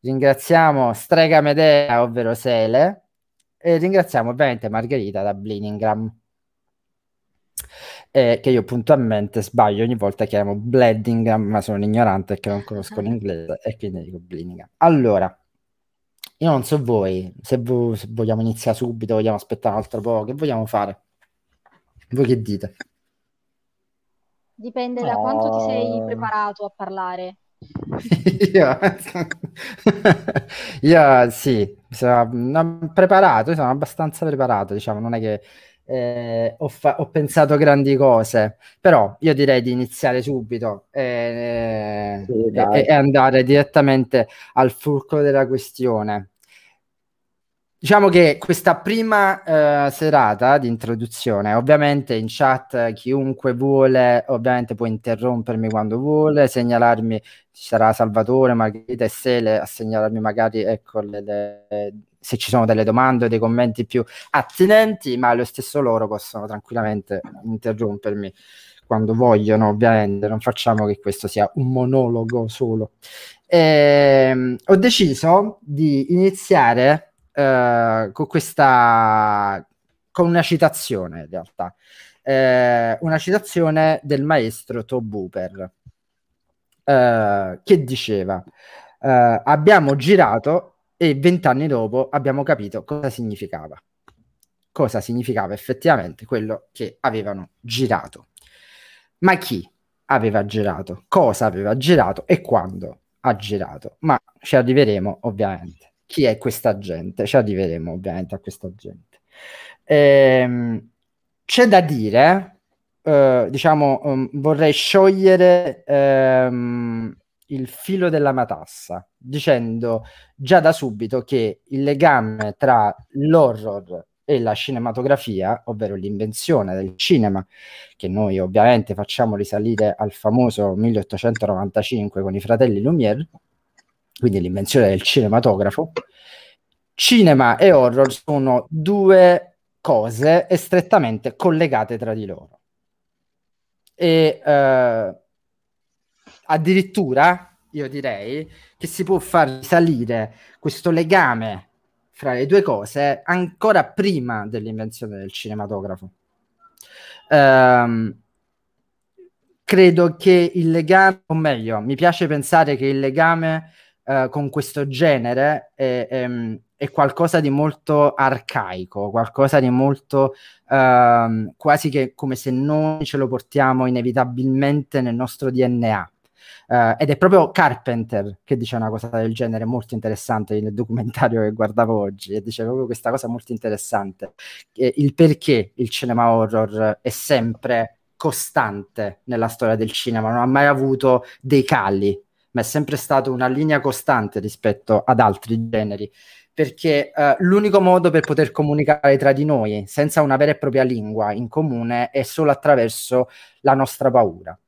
ringraziamo Strega Medea, ovvero Sele, e ringraziamo ovviamente Margherita da Blinningham. Eh, che io puntualmente sbaglio ogni volta chiamo Bleddingham, ma sono un ignorante perché non conosco l'inglese e quindi dico Blinningham. Allora, io non so voi, se, vo- se vogliamo iniziare subito, vogliamo aspettare un altro po', che vogliamo fare? Voi che dite? Dipende da quanto ti sei preparato a parlare. Io, io sì, sono preparato, sono abbastanza preparato, diciamo, non è che eh, ho, fa- ho, pensato grandi cose, però io direi di iniziare subito eh, sì, e, e, andare direttamente al fulcro della questione. Diciamo che questa prima eh, serata di introduzione, ovviamente in chat chiunque vuole, ovviamente può interrompermi quando vuole, segnalarmi, ci sarà Salvatore, Margherita e Sele a segnalarmi magari ecco, le, le, se ci sono delle domande o dei commenti più attinenti, ma lo stesso loro possono tranquillamente interrompermi quando vogliono, ovviamente, non facciamo che questo sia un monologo solo. E, ehm, ho deciso di iniziare eh, con questa con una citazione in realtà. Eh, una citazione del maestro Tob Hooper eh, che diceva eh, abbiamo girato e vent'anni dopo abbiamo capito cosa significava. Cosa significava effettivamente quello che avevano girato. Ma chi aveva girato? Cosa aveva girato e quando ha girato? Ma ci arriveremo ovviamente chi è questa gente, ci arriveremo ovviamente a questa gente. Ehm, c'è da dire, eh, diciamo, um, vorrei sciogliere ehm, il filo della matassa dicendo già da subito che il legame tra l'horror e la cinematografia, ovvero l'invenzione del cinema, che noi ovviamente facciamo risalire al famoso 1895 con i fratelli Lumière, quindi l'invenzione del cinematografo, cinema e horror sono due cose strettamente collegate tra di loro. E eh, addirittura io direi che si può far risalire questo legame fra le due cose ancora prima dell'invenzione del cinematografo. Um, credo che il legame, o meglio, mi piace pensare che il legame uh, con questo genere è, è, è qualcosa di molto arcaico, qualcosa di molto uh, quasi che come se noi ce lo portiamo inevitabilmente nel nostro DNA. Uh, eh, ed è proprio Carpenter che dice una cosa del genere molto interessante nel documentario che guardavo oggi e dice proprio questa cosa molto interessante eh, il perché il cinema horror è sempre costante nella storia del cinema non ha mai avuto dei cali ma è sempre stata una linea costante rispetto ad altri generi perché uh, l'unico modo per poter comunicare tra di noi senza una vera e propria lingua in comune è solo attraverso la nostra paura.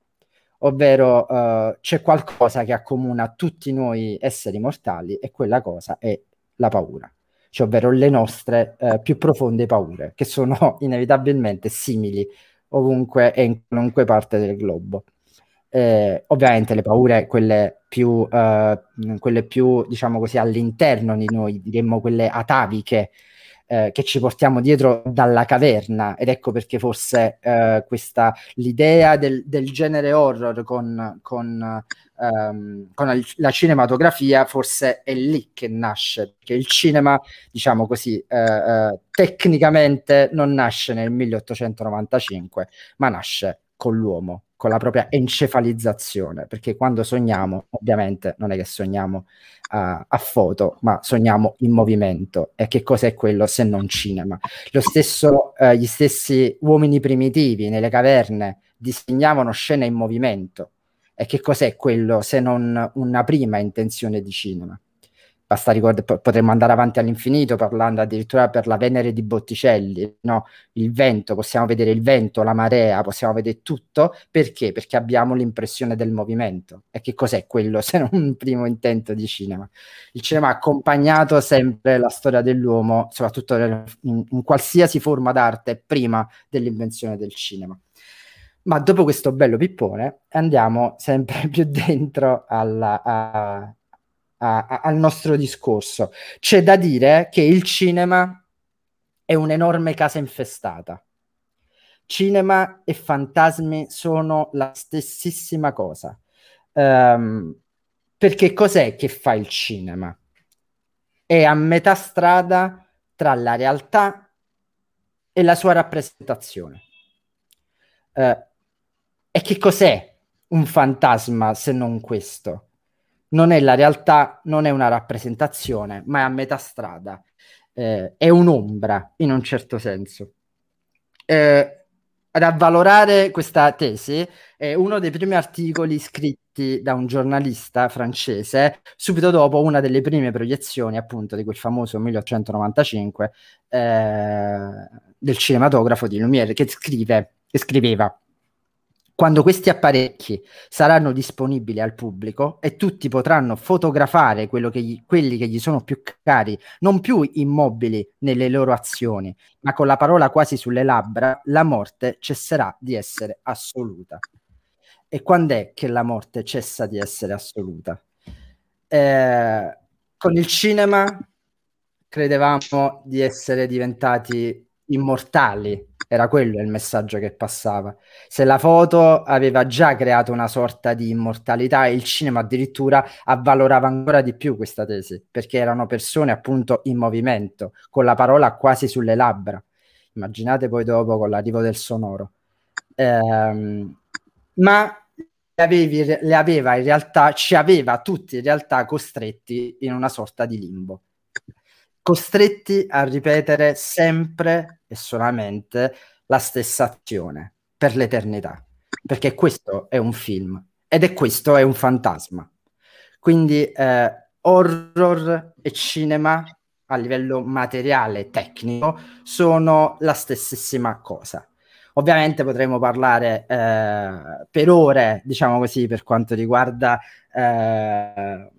Ovvero uh, c'è qualcosa che accomuna tutti noi esseri mortali e quella cosa è la paura, cioè, ovvero le nostre uh, più profonde paure, che sono inevitabilmente simili ovunque e in qualunque parte del globo. Eh, ovviamente le paure, quelle più, eh, quelle più, diciamo così, all'interno di noi, diremmo quelle ataviche, eh, che ci portiamo dietro dalla caverna. Ed ecco perché forse eh, questa l'idea del, del, genere horror con, con, ehm, con, la cinematografia forse è lì che nasce perché il cinema diciamo così eh, eh, tecnicamente non nasce nel 1895 ma nasce con l'uomo con la propria encefalizzazione, perché quando sogniamo, ovviamente non è che sogniamo uh, a foto, ma sogniamo in movimento. E che cos'è quello se non cinema? Stesso, uh, gli stessi uomini primitivi nelle caverne disegnavano scene in movimento. E che cos'è quello se non una prima intenzione di cinema? Basta ricordare, potremmo andare avanti all'infinito parlando addirittura per la Venere di Botticelli, no? il vento, possiamo vedere il vento, la marea, possiamo vedere tutto, perché? Perché abbiamo l'impressione del movimento. E che cos'è quello se non un primo intento di cinema? Il cinema ha accompagnato sempre la storia dell'uomo, soprattutto in, in qualsiasi forma d'arte, prima dell'invenzione del cinema. Ma dopo questo bello pippone andiamo sempre più dentro alla, a, a, a, al nostro discorso. C'è da dire che il cinema è un'enorme casa infestata. Cinema e fantasmi sono la stessissima cosa. Um, perché cos'è che fa il cinema? È a metà strada tra la realtà e la sua rappresentazione. Uh, e che cos'è un fantasma se non questo? Non è la realtà, non è una rappresentazione, ma è a metà strada. Eh, è un'ombra in un certo senso. Eh, ad avvalorare questa tesi è uno dei primi articoli scritti da un giornalista francese subito dopo una delle prime proiezioni appunto di quel famoso 1895 eh, del cinematografo di Lumière che scrive che scriveva quando questi apparecchi saranno disponibili al pubblico e tutti potranno fotografare che gli, quelli che gli sono più cari, non più immobili nelle loro azioni, ma con la parola quasi sulle labbra, la morte cesserà di essere assoluta. E quando è che la morte cessa di essere assoluta? Eh, con il cinema credevamo di essere diventati immortali era quello il messaggio che passava. Se la foto aveva già creato una sorta di immortalità, il cinema addirittura avvalorava ancora di più questa tesi, perché erano persone appunto in movimento, con la parola quasi sulle labbra. Immaginate poi dopo con l'arrivo del sonoro. Ehm, ma le, avevi, le aveva in realtà, ci aveva tutti in realtà costretti in una sorta di limbo costretti a ripetere sempre e solamente la stessa azione per l'eternità, perché questo è un film ed è questo è un fantasma. Quindi eh, horror e cinema a livello materiale tecnico sono la stessissima cosa. Ovviamente potremmo parlare eh, per ore, diciamo così, per quanto riguarda eh,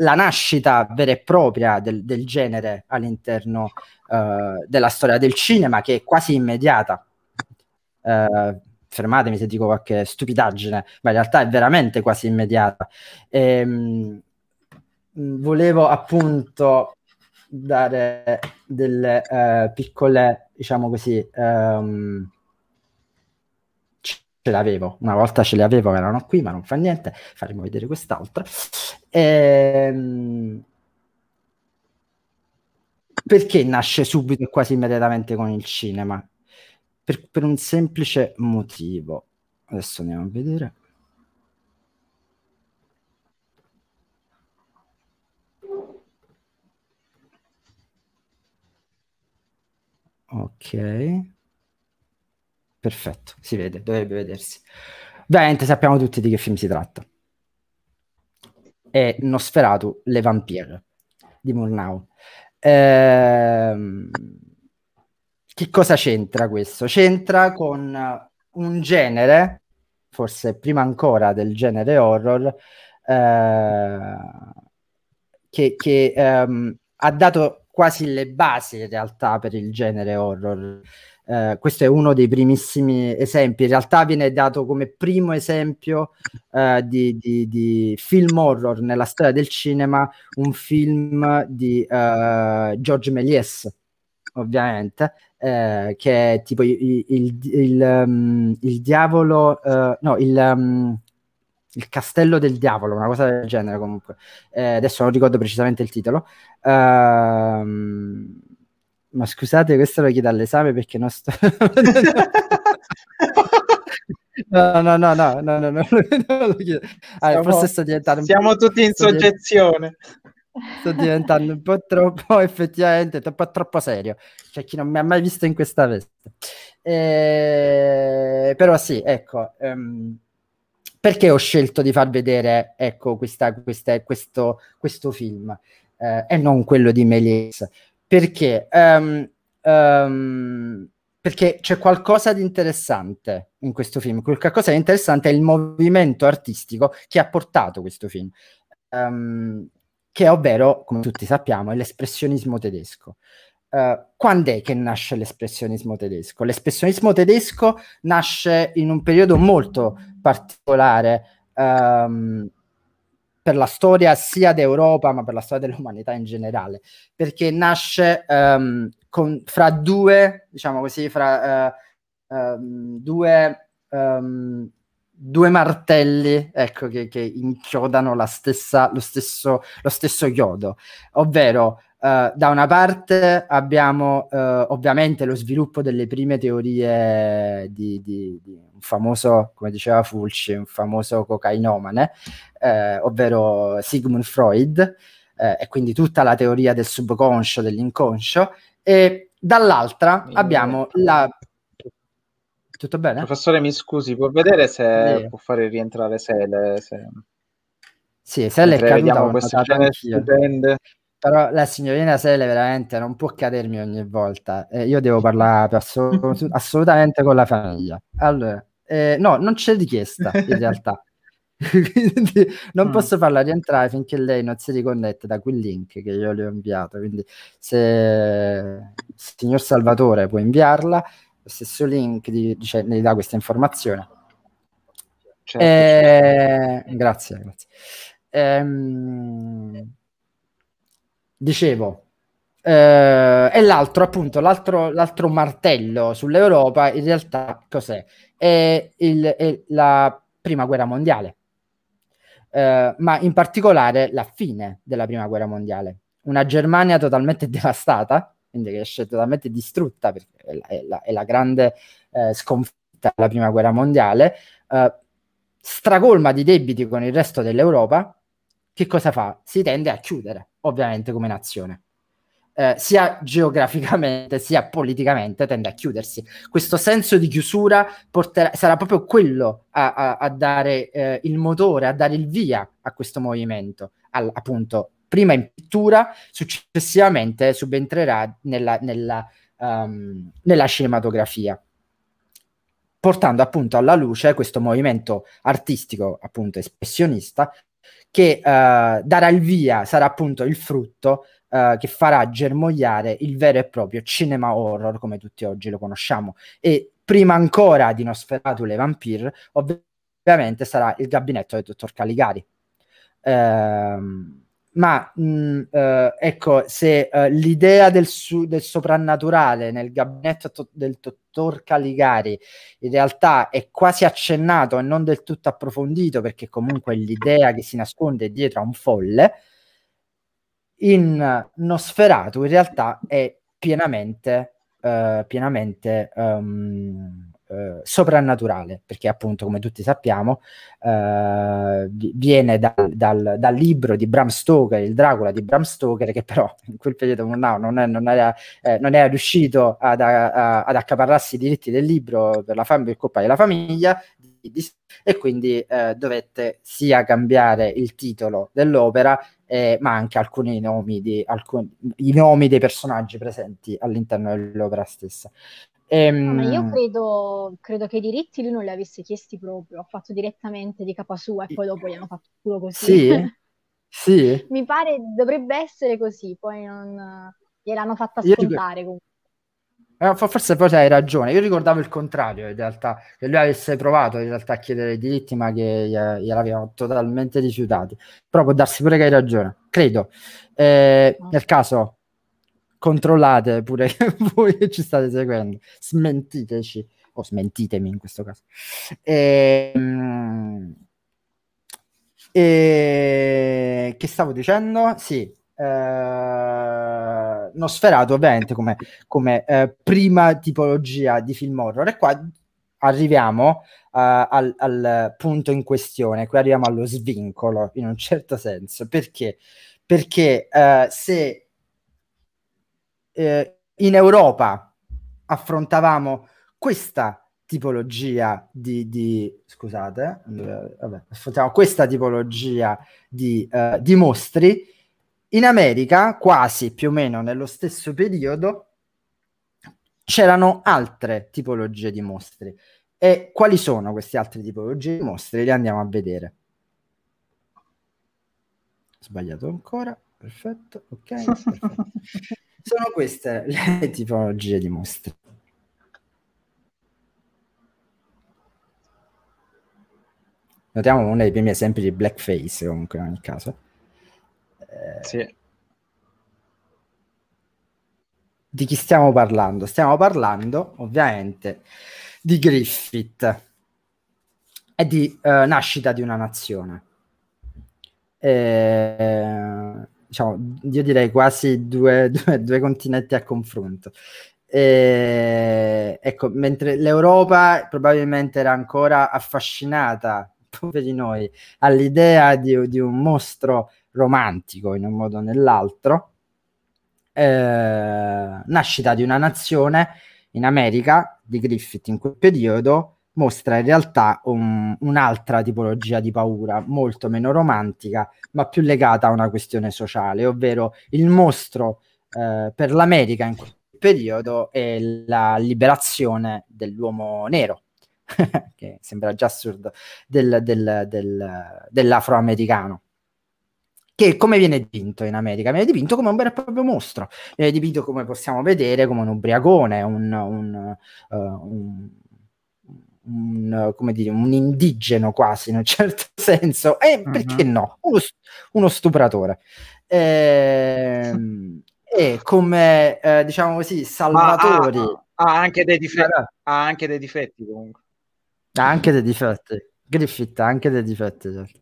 la nascita vera e propria del, del genere all'interno uh, della storia del cinema, che è quasi immediata. Uh, fermatemi se dico qualche stupidaggine, ma in realtà è veramente quasi immediata. E, um, volevo appunto dare delle uh, piccole, diciamo così, um, ce l'avevo, una volta ce le avevo, erano qui, ma non fa niente, faremo vedere quest'altra. Ehm... Perché nasce subito e quasi immediatamente con il cinema? Per, per un semplice motivo. Adesso andiamo a vedere. Ok. Perfetto, si vede, dovrebbe vedersi. Ovviamente sappiamo tutti di che film si tratta. È Nosferatu, Le Vampire di Murnau. Ehm, che cosa c'entra questo? C'entra con un genere, forse prima ancora del genere horror, eh, che, che ehm, ha dato quasi le basi in realtà per il genere horror eh, questo è uno dei primissimi esempi, in realtà viene dato come primo esempio eh, di, di, di, film horror nella storia del cinema, un film di uh, George Méliès, ovviamente, eh, che è tipo il, il, il, um, il diavolo, uh, no, il... Um, il castello del diavolo, una cosa del genere comunque. Eh, adesso non ricordo precisamente il titolo. Uh, ma scusate, questo lo chiedo all'esame perché non sto... no, no, no, no, no, no, no, chiedo. Allora, siamo, forse sto diventando... Siamo tutti in soggezione. Sto diventando un po' troppo, effettivamente, un po' troppo serio. C'è chi non mi ha mai visto in questa veste. Eh, però sì, ecco... Um, perché ho scelto di far vedere ecco, questa, questa, questo, questo film eh, e non quello di Méliès? Perché, um, um, perché c'è qualcosa di interessante in questo film. Qualcosa di interessante è il movimento artistico che ha portato questo film, um, che ovvero, come tutti sappiamo, è l'espressionismo tedesco. Uh, quando è che nasce l'espressionismo tedesco? L'espressionismo tedesco nasce in un periodo molto particolare um, per la storia sia d'Europa, ma per la storia dell'umanità in generale, perché nasce um, con, fra due, diciamo così, fra uh, um, due, um, due martelli, ecco, che, che inchiodano la stessa, lo, stesso, lo stesso chiodo, ovvero Uh, da una parte abbiamo uh, ovviamente lo sviluppo delle prime teorie di, di, di, un famoso, come diceva Fulci, un famoso cocainomane, uh, ovvero Sigmund Freud, e quindi tutta la teoria del subconscio, dell'inconscio, e dall'altra mi abbiamo la... Tutto bene? Professore, mi scusi, può vedere se sì. può fare rientrare Sele? Se... Sì, Sele è caduta. Vediamo queste scene stupende però la signorina Sele veramente non può cadermi ogni volta. Eh, io devo parlare assolut- assolutamente con la famiglia. Allora, eh, no, non c'è richiesta in realtà. quindi non mm. posso farla rientrare finché lei non si riconnette da quel link che io le ho inviato. Quindi, se il signor Salvatore può inviarla, lo stesso link di, dice, ne dà questa informazione. Certo, eh, certo. Grazie, grazie. Ehm, dicevo, eh, e l'altro, appunto, l'altro, l'altro, martello sull'Europa in realtà cos'è? È, il, è la prima guerra mondiale, eh, ma in particolare la fine della prima guerra mondiale. Una Germania totalmente devastata, quindi che esce totalmente distrutta, perché è la, è la, è la grande eh, sconfitta della prima guerra mondiale, eh, stracolma di debiti con il resto dell'Europa, che cosa fa? Si tende a chiudere ovviamente come nazione. Eh, sia geograficamente sia politicamente tende a chiudersi. Questo senso di chiusura porterà, sarà proprio quello a, a, a dare eh, il motore, a dare il via a questo movimento, al, appunto prima in pittura, successivamente subentrerà nella, nella, um, nella cinematografia portando appunto alla luce questo movimento artistico appunto espressionista che uh, darà il via, sarà appunto il frutto uh, che farà germogliare il vero e proprio cinema horror come tutti oggi lo conosciamo. E prima ancora di Nosferatu le Vampire, ovviamente sarà il gabinetto del dottor Caligari. Uh, ma mh, mm, eh, ecco, se eh, l'idea del, su- del, soprannaturale nel gabinetto to- del dottor Caligari in realtà è quasi accennato e non del tutto approfondito, perché comunque l'idea che si nasconde dietro a un folle, in Nosferatu in realtà è pienamente, uh, pienamente um, eh, soprannaturale, perché appunto, come tutti sappiamo, eh, viene dal, dal, dal, libro di Bram Stoker, il Dracula di Bram Stoker, che però in quel periodo no, non, è, non, era, eh, non, era, riuscito ad, a, ad accaparrarsi i diritti del libro per la fam- colpa della famiglia, e quindi eh, dovette sia cambiare il titolo dell'opera eh, ma anche alcuni nomi, di, alcuni, i nomi dei personaggi presenti all'interno dell'opera stessa. Ehm... No, io credo, credo, che i diritti lui non li avesse chiesti proprio, ha fatto direttamente di capa sua e poi dopo gli hanno fatto culo così. Sì? sì? Mi pare dovrebbe essere così, poi non... gliel'hanno fatta scontare comunque. Eh, forse poi hai ragione, io ricordavo il contrario in realtà, che lui avesse provato in realtà a chiedere i diritti ma che gliel'avevano totalmente rifiutati, però può darsi pure che hai ragione, credo. Eh. Nel caso controllate pure voi che ci state seguendo, smentiteci o smentitemi in questo caso. E, ehm, e, che stavo dicendo? Sì, eh, Nosferatu ovviamente come, come eh, prima tipologia di film horror e qua arriviamo uh, al, al, punto in questione, qui arriviamo allo svincolo in un certo senso, perché? Perché uh, se eh, in Europa affrontavamo questa tipologia di, di scusate, eh, vabbè, affrontiamo questa tipologia di, uh, di mostri, in America, quasi più o meno nello stesso periodo, c'erano altre tipologie di mostri. E quali sono queste altre tipologie di mostri? Li andiamo a vedere. Sbagliato ancora, perfetto, ok. Perfetto. Sono queste le tipologie di mostri. Notiamo uno dei primi esempi di blackface comunque in ogni caso. Eh, sì. Di chi stiamo parlando? Stiamo parlando ovviamente di Griffith e di uh, Nascita di una nazione. Eh, diciamo, io direi quasi due, due, due continenti a confronto. E, ecco, mentre l'Europa probabilmente era ancora affascinata, poveri noi, all'idea di, di un mostro romantico in un modo o nell'altro, eh, nascita di una nazione in America di Griffith in quel periodo mostra in realtà un, un'altra tipologia di paura, molto meno romantica, ma più legata a una questione sociale, ovvero il mostro eh, per l'America in quel periodo è la liberazione dell'uomo nero, che sembra già assurdo, del, del, del, dell'afroamericano. Che come viene dipinto in America? Viene dipinto come un vero e proprio mostro, viene dipinto come possiamo vedere, come un ubriacone, un, un, uh, un un, come dire, un indigeno quasi in un certo senso, e uh-huh. perché no, uno, uno stupratore. E, ehm, e come eh, diciamo così, salvatori. Ha, ha, anche dei difetti, ha anche dei difetti comunque. Ha anche dei difetti. Griffith ha anche dei difetti. Certo.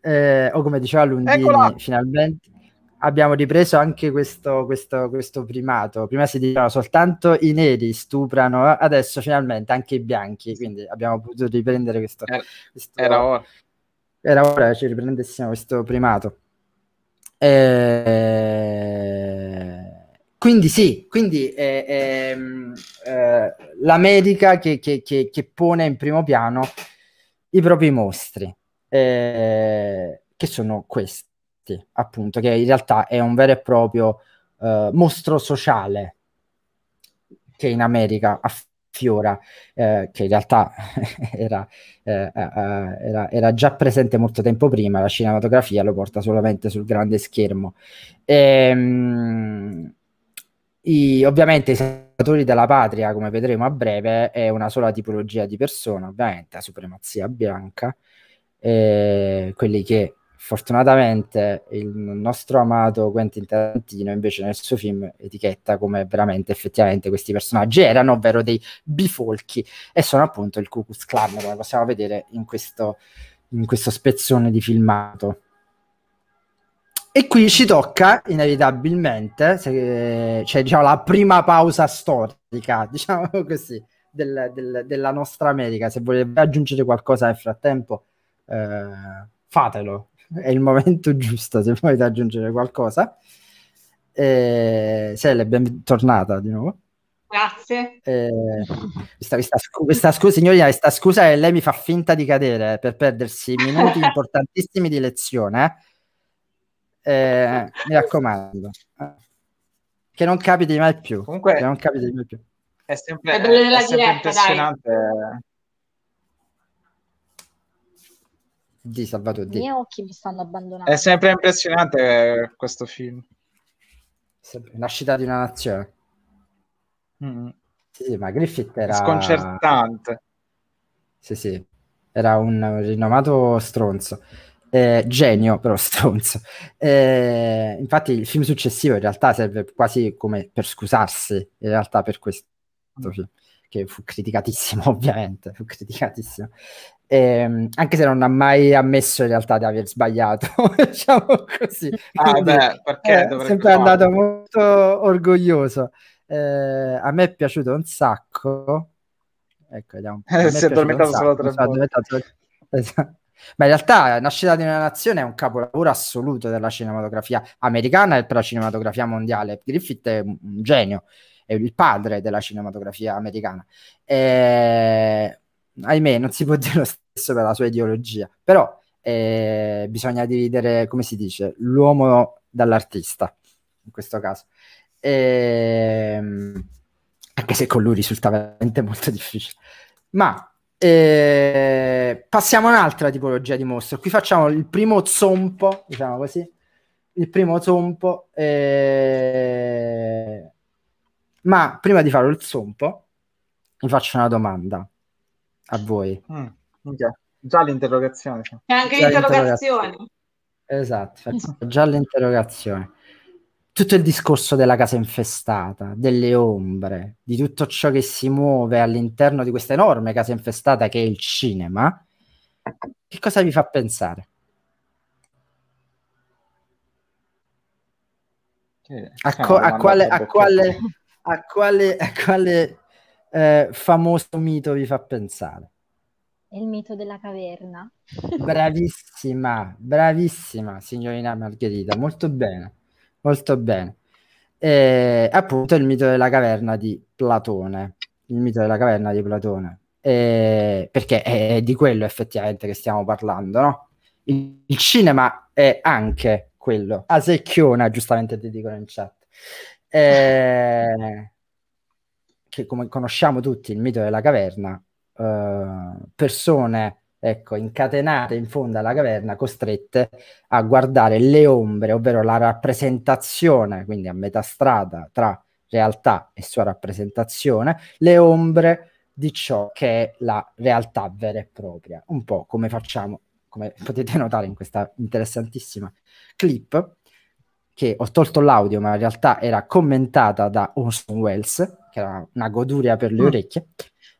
Eh, o come diceva Lundini, Eccola. finalmente abbiamo ripreso anche questo, questo, questo, primato. Prima si dicevano soltanto i neri stuprano, adesso finalmente anche i bianchi, quindi abbiamo potuto riprendere questo. Era, questo, era ora. Era ora che ci riprendessimo questo primato. Eh, quindi sì, quindi eh, ehm, eh, l'America che, che, che, che, pone in primo piano i propri mostri, eh, che sono questi appunto, che in realtà è un vero e proprio uh, mostro sociale che in America affiora, eh, che in realtà era, eh, eh, era, era, già presente molto tempo prima, la cinematografia lo porta solamente sul grande schermo. E, ehm, i, ovviamente i senatori della patria, come vedremo a breve, è una sola tipologia di persona, ovviamente la supremazia bianca, eh, quelli che Fortunatamente il nostro amato Quentin Tarantino invece nel suo film etichetta come veramente effettivamente questi personaggi erano, ovvero dei bifolchi e sono appunto il Ku Klux Klan come possiamo vedere in questo, in questo spezzone di filmato. E qui ci tocca inevitabilmente, se, cioè diciamo la prima pausa storica, diciamo così, del, del, della nostra America. Se volete aggiungere qualcosa nel frattempo, eh, fatelo, è il momento giusto se volete aggiungere qualcosa. Eh, Sele, bentornata di nuovo. Grazie. Eh, questa, questa, questa, scusa, signorina, questa scusa che lei mi fa finta di cadere per perdersi minuti importantissimi di lezione. Eh. eh, mi raccomando, che non capiti mai più. Comunque, che non capiti mai più. È sempre, è, è sempre diretta, impressionante. Dai di Salvatore I miei occhi mi stanno abbandonando. È sempre impressionante questo film. Nascita di una nazione. Mm. Sì, sì, ma Griffith era... Sconcertante. Sì, sì, era un rinomato stronzo. Eh, genio, però stronzo. Eh, infatti il film successivo in realtà serve quasi come per scusarsi, in realtà per questo mm. film che fu criticatissimo, ovviamente, fu criticatissimo. Eh, anche se non ha mai ammesso in realtà di aver sbagliato, diciamo così. Ah, Quindi, beh, perché è sempre andato molto orgoglioso. Eh, a me è piaciuto un sacco. Ecco, vediamo. Eh, si è addormentato solo tre volte. Esatto. Ma in realtà Nascita di una nazione è un capolavoro assoluto della cinematografia americana e per la cinematografia mondiale. Griffith è un genio è il padre della cinematografia americana. E, ahimè, non si può dire lo stesso per la sua ideologia, però eh, bisogna dividere, come si dice, l'uomo dall'artista, in questo caso. E, anche se con lui risulta veramente molto difficile. Ma eh, passiamo a un'altra tipologia di mostro. Qui facciamo il primo zompo, diciamo così. Il primo zompo. Eh, ma prima di fare il zompo, vi faccio una domanda a voi. Mm, okay. Già l'interrogazione. E anche già l'interrogazione. Esatto, già l'interrogazione. Tutto il discorso della casa infestata, delle ombre, di tutto ciò che si muove all'interno di questa enorme casa infestata che è il cinema, che cosa vi fa pensare? A, co- a, quale, a, quale, a quale, a quale eh, famoso mito vi fa pensare? Il mito della caverna. Bravissima, bravissima signorina Margherita, molto bene, molto bene. E, appunto il mito della caverna di Platone, il mito della caverna di Platone, e, perché è di quello effettivamente che stiamo parlando, no? Il, il cinema è anche quello. A secchiona, giustamente ti dicono in chat. Eh, che come conosciamo tutti il mito della caverna, eh, persone ecco, incatenate in fondo alla caverna, costrette a guardare le ombre, ovvero la rappresentazione, quindi a metà strada tra realtà e sua rappresentazione, le ombre di ciò che è la realtà vera e propria, un po' come facciamo, come potete notare in questa interessantissima clip, che ho tolto l'audio, ma in realtà era commentata da Orson Welles, che era una goduria per le mm. orecchie.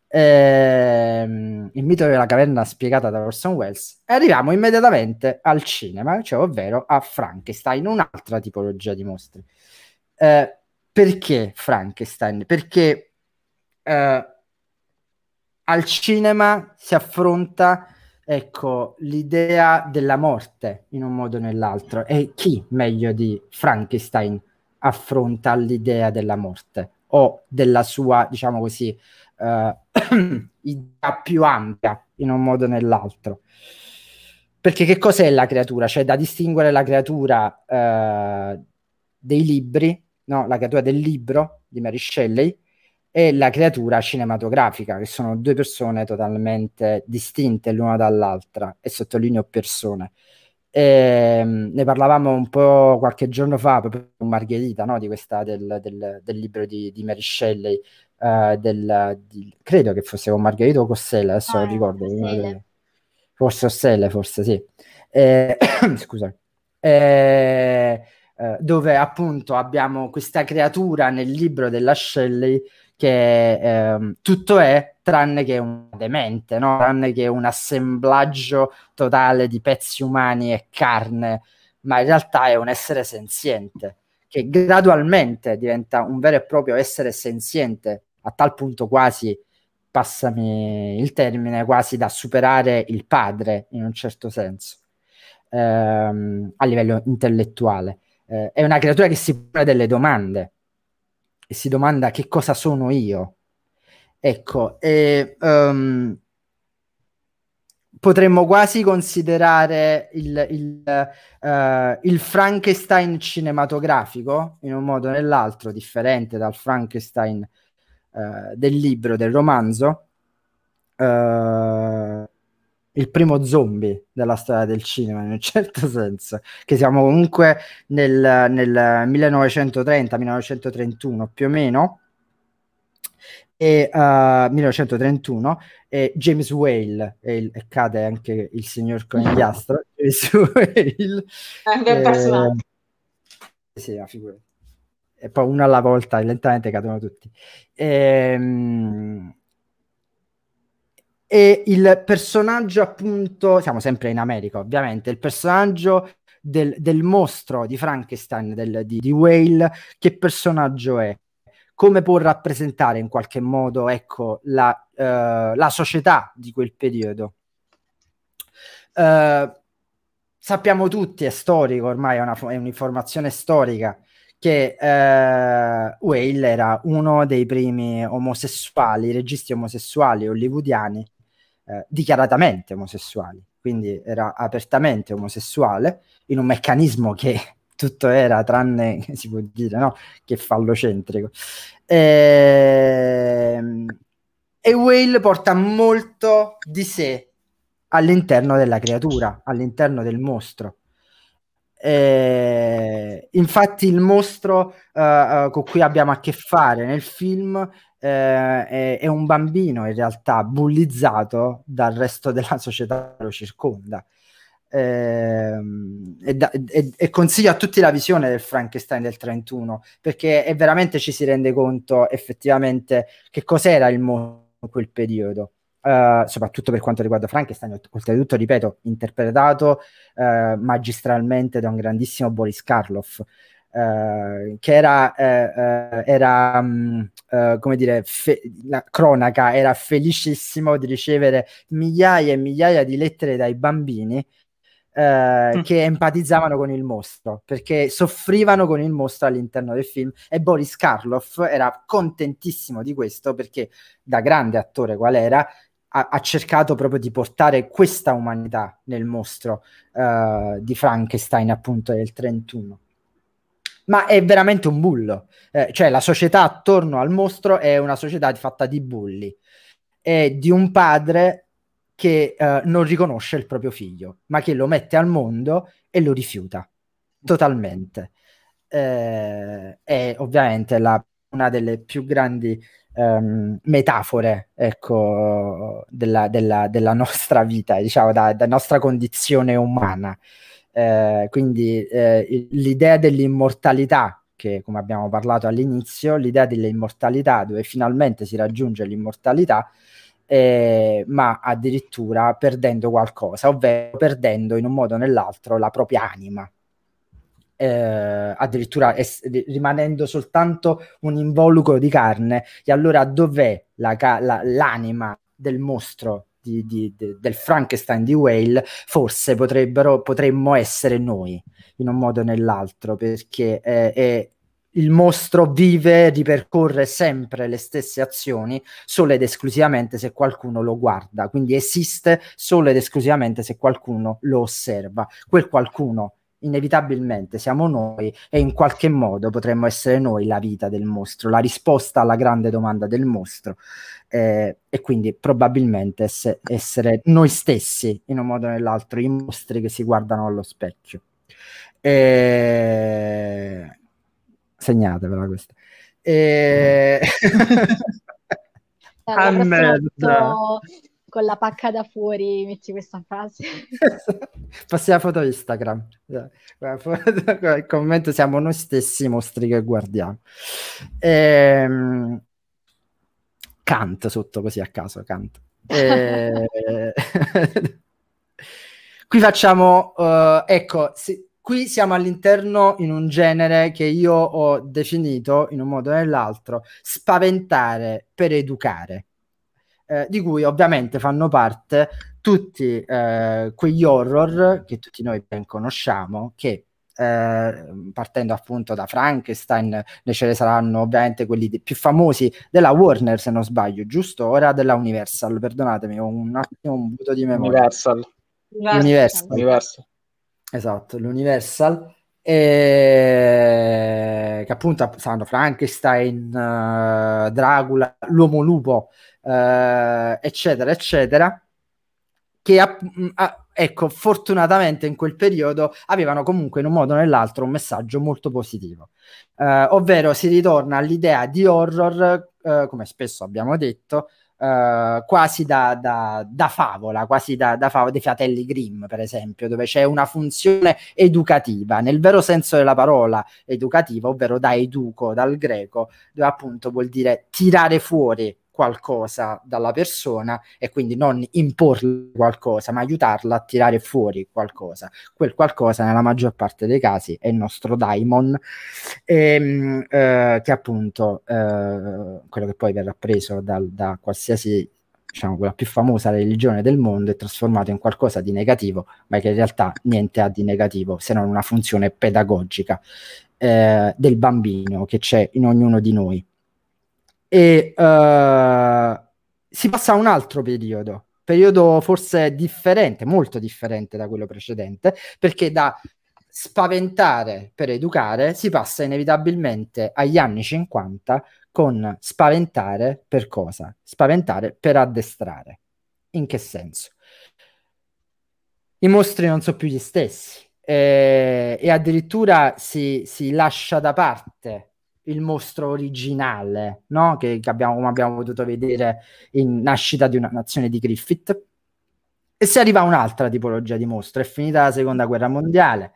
Ehm, il mito della caverna spiegata da Orson Welles. E arriviamo immediatamente al cinema, cioè ovvero a Frankenstein, un'altra tipologia di mostri. Eh, perché Frankenstein? Perché eh, al cinema si affronta ecco, l'idea della morte in un modo o nell'altro. E chi meglio di Frankenstein affronta l'idea della morte o della sua, diciamo così, uh, idea più ampia in un modo o nell'altro? Perché che cos'è la creatura? Cioè da distinguere la creatura uh, dei libri, no? la creatura del libro di Mary Shelley, e la creatura cinematografica, che sono due persone totalmente distinte l'una dall'altra, e sottolineo persone. E, ehm, ne parlavamo un po' qualche giorno fa proprio con Margherita no? di questa, del, del, del, libro di, di Mary Shelley, uh, del, di, credo che fosse con Margherita o Cossella, adesso ah, non ricordo. Delle, forse Osselle, forse sì. Eh, scusa. Eh, eh, dove appunto abbiamo questa creatura nel libro della Shelley che eh, tutto è tranne che un demente, no? tranne che un assemblaggio totale di pezzi umani e carne, ma in realtà è un essere senziente che gradualmente diventa un vero e proprio essere senziente a tal punto quasi, passami il termine, quasi da superare il padre in un certo senso, ehm, a livello intellettuale. Eh, è una creatura che si pone delle domande e si domanda che cosa sono io. Ecco, e, um, potremmo quasi considerare il, il, uh, il, Frankenstein cinematografico in un modo o nell'altro, differente dal Frankenstein uh, del libro, del romanzo. Uh, il primo zombie della storia del cinema, in un certo senso, che siamo comunque nel, nel 1930-1931 più o meno, e, uh, 1931 e James Whale e, il, e, cade anche il signor conigliastro James Whale. Eh, sì, la figura e poi uno alla volta lentamente cadono tutti. E, ehm, e il personaggio, appunto, siamo sempre in America, ovviamente. Il personaggio del, del mostro di Frankenstein, del, di, di Whale, che personaggio è? Come può rappresentare in qualche modo, ecco, la, uh, la società di quel periodo? Uh, sappiamo tutti, è storico ormai, è, una, è un'informazione storica, che eh, Whale era uno dei primi omosessuali, registi omosessuali hollywoodiani eh, dichiaratamente omosessuali, quindi era apertamente omosessuale in un meccanismo che tutto era tranne, si può dire, no? che fallocentrico. E, ehm, e Whale porta molto di sé all'interno della creatura, all'interno del mostro. Eh, infatti il mostro uh, uh, con cui abbiamo a che fare nel film eh, è, è, un bambino in realtà bullizzato dal resto della società che lo circonda. Eh, e, da, e, e, consiglio a tutti la visione del Frankenstein del 31 perché è veramente ci si rende conto effettivamente che cos'era il mondo in quel periodo. Uh, soprattutto per quanto riguarda Frankenstein, oltretutto, ripeto, interpretato uh, magistralmente da un grandissimo Boris Karloff, uh, che era, era um, come dire, fe- la cronaca era felicissimo di ricevere migliaia e migliaia di lettere dai bambini mm. che empatizzavano con il mostro perché soffrivano con il mostro all'interno del film e Boris Karloff era contentissimo di questo perché da grande attore qual era ha, ha, cercato proprio di portare questa umanità nel mostro uh, di Frankenstein, appunto del 31. Ma è veramente un bullo, eh, cioè la società attorno al mostro è una società fatta di bulli, è di un padre che uh, non riconosce il proprio figlio, ma che lo mette al mondo e lo rifiuta totalmente. Eh, è ovviamente la, una delle più grandi um, metafore ecco, della, della, della, nostra vita, diciamo, da, da nostra condizione umana. Eh, quindi eh, l'idea dell'immortalità, che come abbiamo parlato all'inizio, l'idea dell'immortalità dove finalmente si raggiunge l'immortalità, eh, ma addirittura perdendo qualcosa, ovvero perdendo in un modo o nell'altro la propria anima. Eh, addirittura es- rimanendo soltanto un involucro di carne, e allora dov'è la ca- la- l'anima del mostro di, di, del Frankenstein di Whale? Forse potremmo essere noi in un modo o nell'altro, perché eh, è, il mostro vive, ripercorre sempre le stesse azioni solo ed esclusivamente se qualcuno lo guarda, quindi esiste solo ed esclusivamente se qualcuno lo osserva. Quel qualcuno inevitabilmente siamo noi e in qualche modo potremmo essere noi la vita del mostro, la risposta alla grande domanda del mostro eh, e quindi probabilmente ess- essere noi stessi in un modo o nell'altro i mostri che si guardano allo specchio. E... Segnatevela questa. E... Allora, con la pacca da fuori metti questa frase. Passi la foto Instagram. Il commento siamo noi stessi i mostri che guardiamo. Ehm... Kant sotto così a caso, Kant. E... qui facciamo, uh, ecco, si, qui siamo all'interno in un genere che io ho definito in un modo o nell'altro spaventare per educare eh, di cui ovviamente fanno parte tutti eh, quegli horror che tutti noi ben conosciamo, che eh, partendo appunto da Frankenstein, ne ce ne saranno ovviamente quelli di, più famosi della Warner, se non sbaglio, giusto? Ora della Universal, perdonatemi, ho un attimo un buto di memoria. Universal. Universal. Universal. Esatto, l'Universal. E... che appunto saranno Frankenstein, uh, Dracula, l'uomo lupo, uh, eccetera, eccetera, che a, a, ecco, fortunatamente in quel periodo avevano comunque in un modo o nell'altro un messaggio molto positivo, uh, ovvero si ritorna all'idea di horror, come spesso abbiamo detto, Uh, quasi da, da, da, favola, quasi da, da favola dei fratelli Grimm, per esempio, dove c'è una funzione educativa, nel vero senso della parola educativa, ovvero da educo, dal greco, dove appunto vuol dire tirare fuori qualcosa dalla persona e quindi non imporle qualcosa, ma aiutarla a tirare fuori qualcosa. Quel qualcosa nella maggior parte dei casi è il nostro daimon, ehm, eh, che appunto eh, quello che poi verrà preso dal, da qualsiasi diciamo quella più famosa religione del mondo è trasformato in qualcosa di negativo, ma che in realtà niente ha di negativo se non una funzione pedagogica eh, del bambino che c'è in ognuno di noi e uh, si passa a un altro periodo, periodo forse differente, molto differente da quello precedente, perché da spaventare per educare si passa inevitabilmente agli anni 50 con spaventare per cosa? Spaventare per addestrare. In che senso? I mostri non sono più gli stessi eh, e addirittura si, si lascia da parte il mostro originale, no? che, che abbiamo, come abbiamo potuto vedere in Nascita di una nazione di Griffith. E si arriva a un'altra tipologia di mostro. È finita la seconda guerra mondiale.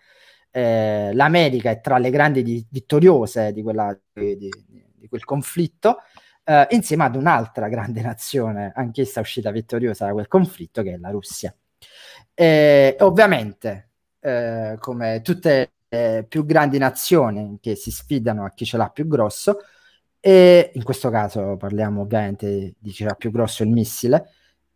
Eh, L'America è tra le grandi di, vittoriose di, quella, di, di quel conflitto, eh, insieme ad un'altra grande nazione, anch'essa uscita vittoriosa da quel conflitto, che è la Russia. E, ovviamente, eh, come tutte le più grandi nazioni che si sfidano a chi ce l'ha più grosso, e in questo caso parliamo ovviamente di chi ce l'ha più grosso il missile,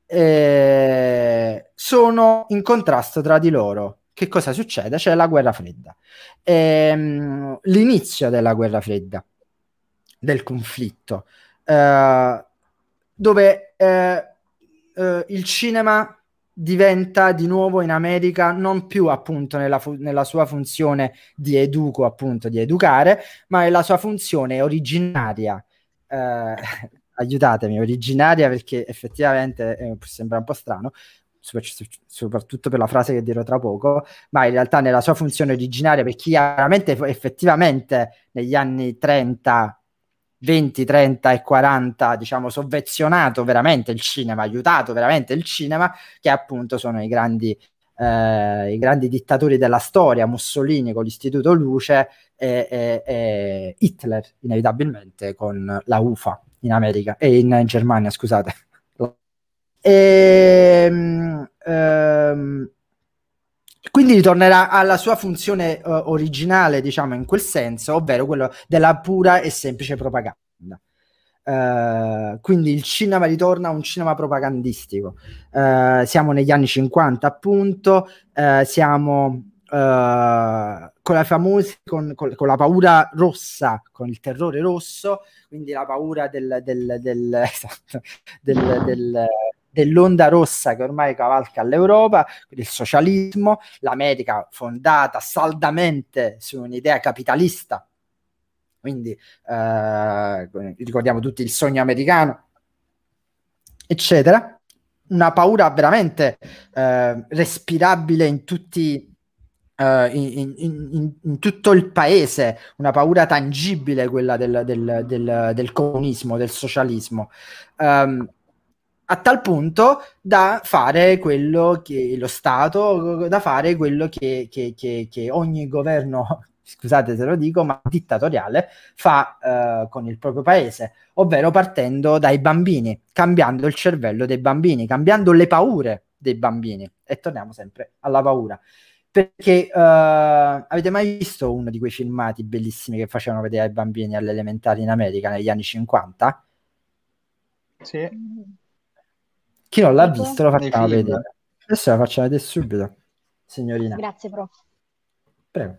eh, sono in contrasto tra di loro. Che cosa succede? C'è la guerra fredda. Ehm, l'inizio della guerra fredda, del conflitto, eh, dove eh, eh il cinema diventa di nuovo in America non più appunto nella, fu- nella, sua funzione di educo, appunto di educare, ma nella sua funzione originaria. Eh, aiutatemi, originaria perché effettivamente eh, sembra un po' strano, soprattutto per la frase che dirò tra poco, ma in realtà nella sua funzione originaria per chi ha veramente effettivamente negli anni 30 20, 30 e 40, diciamo, sovvenzionato veramente il cinema, aiutato veramente il cinema, che appunto sono i grandi, eh, i grandi dittatori della storia, Mussolini con l'Istituto Luce e, e, e, Hitler, inevitabilmente, con la UFA in America e in, in Germania, scusate. E, um, um, quindi ritornerà alla sua funzione uh, originale, diciamo, in quel senso, ovvero quello della pura e semplice propaganda. Uh, quindi il cinema ritorna a un cinema propagandistico. Uh, siamo negli anni 50, appunto, siamo con la famosa, con, con, con, la paura rossa, con il terrore rosso, quindi la paura del, del, del, esatto, del dell'onda rossa che ormai cavalca l'Europa, il socialismo, l'America fondata saldamente su un'idea capitalista, quindi eh, ricordiamo tutti il sogno americano, eccetera. Una paura veramente eh, respirabile in tutti Uh, in, in, in, in, tutto il paese una paura tangibile, quella del, del, del, del comunismo, del socialismo. Um, a tal punto da fare quello che lo Stato, da fare quello che, che, che, che ogni governo, scusate se lo dico, ma dittatoriale, fa eh, con il proprio paese, ovvero partendo dai bambini, cambiando il cervello dei bambini, cambiando le paure dei bambini. E torniamo sempre alla paura. Perché uh, avete mai visto uno di quei filmati bellissimi che facevano vedere ai bambini alle elementari in America negli anni 50? Sì. Chi non l'ha visto lo facciamo vedere. Adesso la facciamo vedere subito, signorina. Grazie, prof. Prego.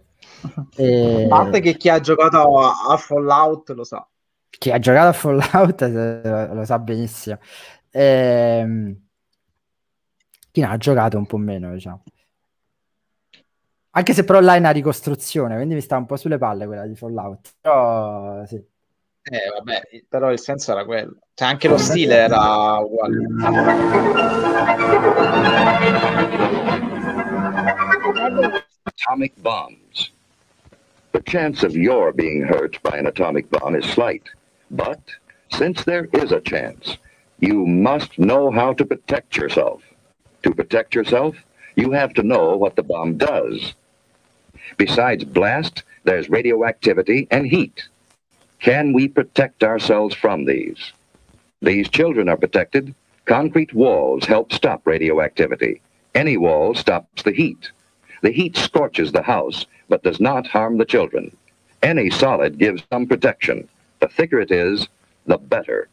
E... A parte che chi ha giocato a, a, Fallout lo sa. Chi ha giocato a Fallout lo, lo sa benissimo. E... Ehm, chi non ha giocato un po' meno, diciamo. Anche se però là è una ricostruzione, quindi mi sta un po' sulle palle quella di Fallout. Però sì. Eh, vabbè, però il senso era quello. Cioè, anche lo stile era uguale. Atomic bombs. The chance of your being hurt by an atomic bomb is slight. But since there is a chance, you must know how to protect yourself. To protect yourself, you have to know what the bomb does. Besides blast, there's radioactivity and heat. Can we protect ourselves from these? These children are protected. Concrete walls help stop radioactivity. Any wall stops the heat. The heat scorches the house, but does not harm the children. Any solid gives some protection. The thicker it is, the better.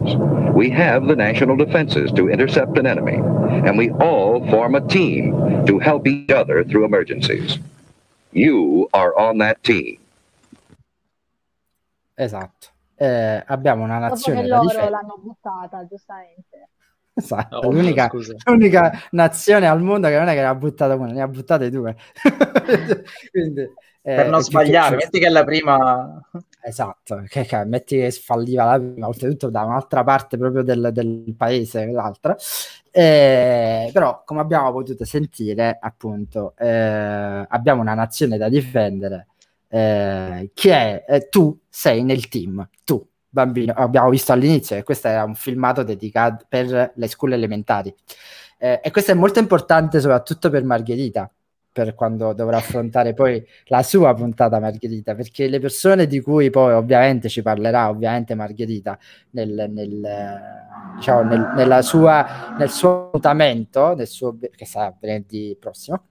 We have the national defenses to intercept an enemy, and we all form a team to help each other through emergencies. You are on that team. Esatto. Eh, abbiamo una nazione Dopo che loro difendere. l'hanno buttata, giustamente. Esatto, no, l'unica, l'unica, nazione al mondo che non è che ne ha buttata una, ne ha buttate due. Quindi, eh, per non sbagliare, metti che è la prima... Esatto, che, che, metti che falliva la prima, oltretutto da un'altra parte proprio del, del paese, l'altra. Eh, però, come abbiamo potuto sentire, appunto, eh, abbiamo una nazione da difendere eh, che è? Eh, tu sei nel team, tu bambino, abbiamo visto all'inizio che questo era un filmato dedicato per le scuole elementari. Eh, e questo è molto importante soprattutto per Margherita per quando dovrà affrontare poi la sua puntata Margherita, perché le persone di cui poi ovviamente ci parlerà, ovviamente Margherita, nel, nel, diciamo, nel, sua, nel suo nel suo, che sarà venerdì prossimo,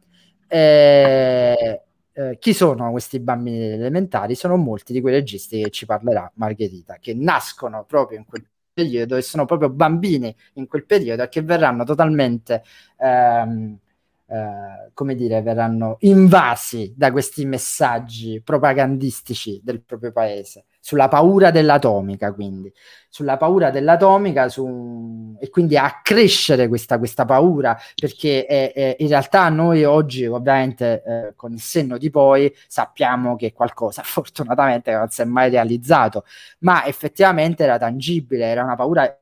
eh, eh, chi sono questi bambini elementari? Sono molti di quei registi che ci parlerà Margherita, che nascono proprio in quel periodo e sono proprio bambini in quel periodo e che verranno totalmente... Ehm, eh, come dire, verranno invasi da questi messaggi propagandistici del proprio paese, sulla paura dell'atomica, quindi, sulla paura dell'atomica su... e quindi a crescere questa, questa paura, perché è, è, in realtà noi oggi, ovviamente, eh, con il senno di poi, sappiamo che qualcosa, fortunatamente, non si è mai realizzato, ma effettivamente era tangibile, era una paura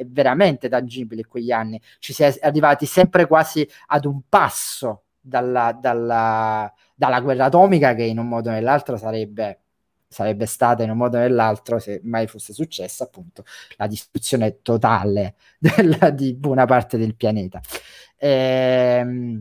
è veramente tangibile in quegli anni. Ci si è arrivati sempre quasi ad un passo dalla, dalla, dalla guerra atomica che in un modo o nell'altro sarebbe sarebbe stata in un modo o nell'altro, se mai fosse successa, appunto, la distruzione totale della, di buona parte del pianeta. Ehm,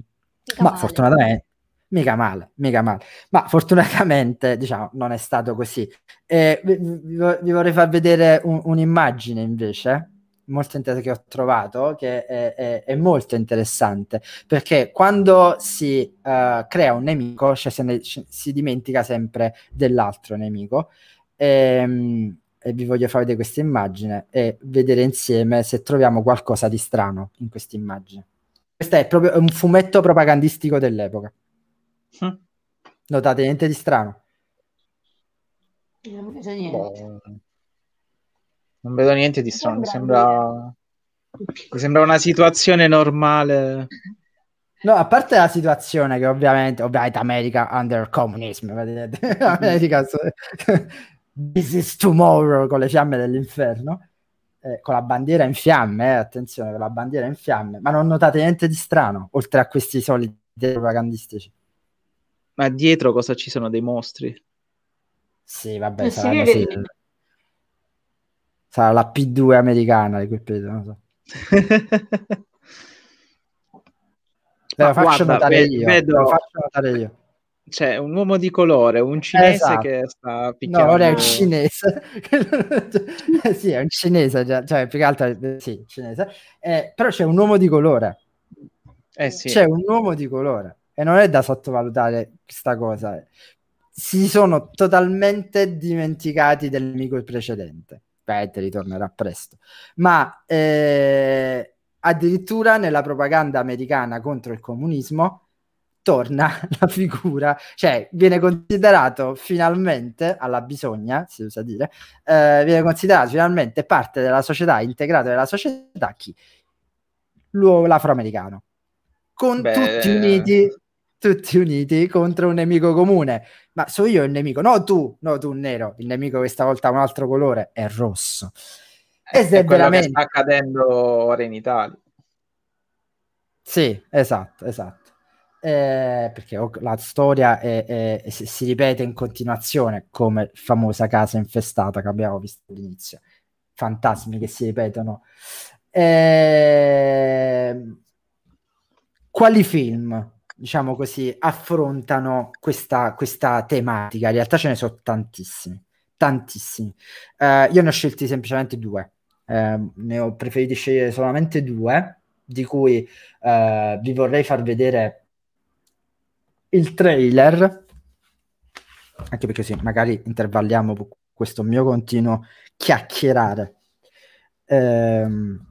ma male. fortunatamente, mica male, mica male. Ma fortunatamente, diciamo, non è stato così. Eh, vi, vi, vorrei far vedere un, un'immagine invece molto interessante che ho trovato, che è, è, è molto interessante, perché quando si uh, crea un nemico, cioè se ne, si dimentica sempre dell'altro nemico. E, ehm, e vi voglio far vedere questa immagine e vedere insieme se troviamo qualcosa di strano in questa immagine. Questo è proprio un fumetto propagandistico dell'epoca. Mm. Notate niente di strano? Non vedo niente. Boh. Non vedo niente di strano, mi sembra... mi sembra una situazione normale. No, a parte la situazione che ovviamente, ovviamente America under communism, vedete? America, this is tomorrow con le fiamme dell'inferno, eh, con la bandiera in fiamme, eh, attenzione, con la bandiera in fiamme, ma non notate niente di strano, oltre a questi soliti propagandistici. Ma dietro cosa ci sono dei mostri? Sì, vabbè, eh, saranno sì, sarà la P2 americana di quel periodo, non so. lo faccio guarda, notare io, vedo... lo faccio notare io. C'è un uomo di colore, un cinese esatto. che sta picchiando... No, non è un cinese. sì, è un cinese, cioè, cioè più che altro, sì, cinese. Eh, però c'è un uomo di colore. Eh sì. C'è un uomo di colore. E non è da sottovalutare questa cosa. Si sono totalmente dimenticati del nemico precedente aspetta, ritornerà presto. Ma eh, addirittura nella propaganda americana contro il comunismo torna la figura, cioè viene considerato finalmente, alla bisogna, si usa dire, eh, viene considerato finalmente parte della società, integrato nella società chi? L'afroamericano. Con Beh... tutti uniti tutti uniti contro un nemico comune. Ma sono io il nemico, no tu, no tu nero, il nemico questa volta ha un altro colore, è rosso. E se è veramente... sta accadendo ora in Italia. Sì, esatto, esatto. Eh, perché la storia è, è, è, si ripete in continuazione come famosa casa infestata che abbiamo visto all'inizio. Fantasmi che si ripetono. Eh, quali film diciamo così, affrontano questa, questa tematica. In realtà ce ne sono tantissimi, tantissimi. Uh, io ne ho scelti semplicemente due, uh, ne ho preferiti scegliere solamente due, di cui uh, vi vorrei far vedere il trailer, anche perché sì, magari intervalliamo questo mio continuo chiacchierare. Um,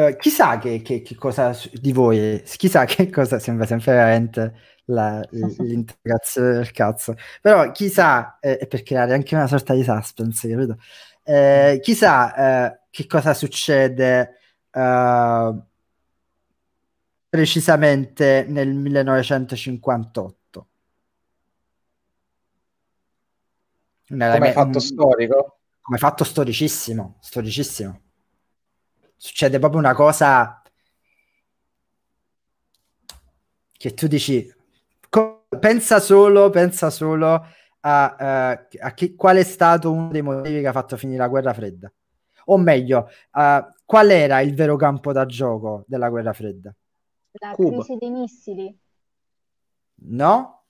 Uh, chissà che, che, che, cosa di voi, chissà che cosa sembra sempre veramente la, l'integrazione del cazzo, però chissà, eh, per creare anche una sorta di suspense, capito? Eh, chissà eh, che cosa succede uh, precisamente nel 1958. Come fatto storico? Come fatto storicissimo, storicissimo succede proprio una cosa che tu dici, co- pensa solo, pensa solo a, uh, a chi, qual è stato uno dei motivi che ha fatto finire la guerra fredda. O meglio, uh, qual era il vero campo da gioco della guerra fredda? La Cuba. crisi dei missili. No?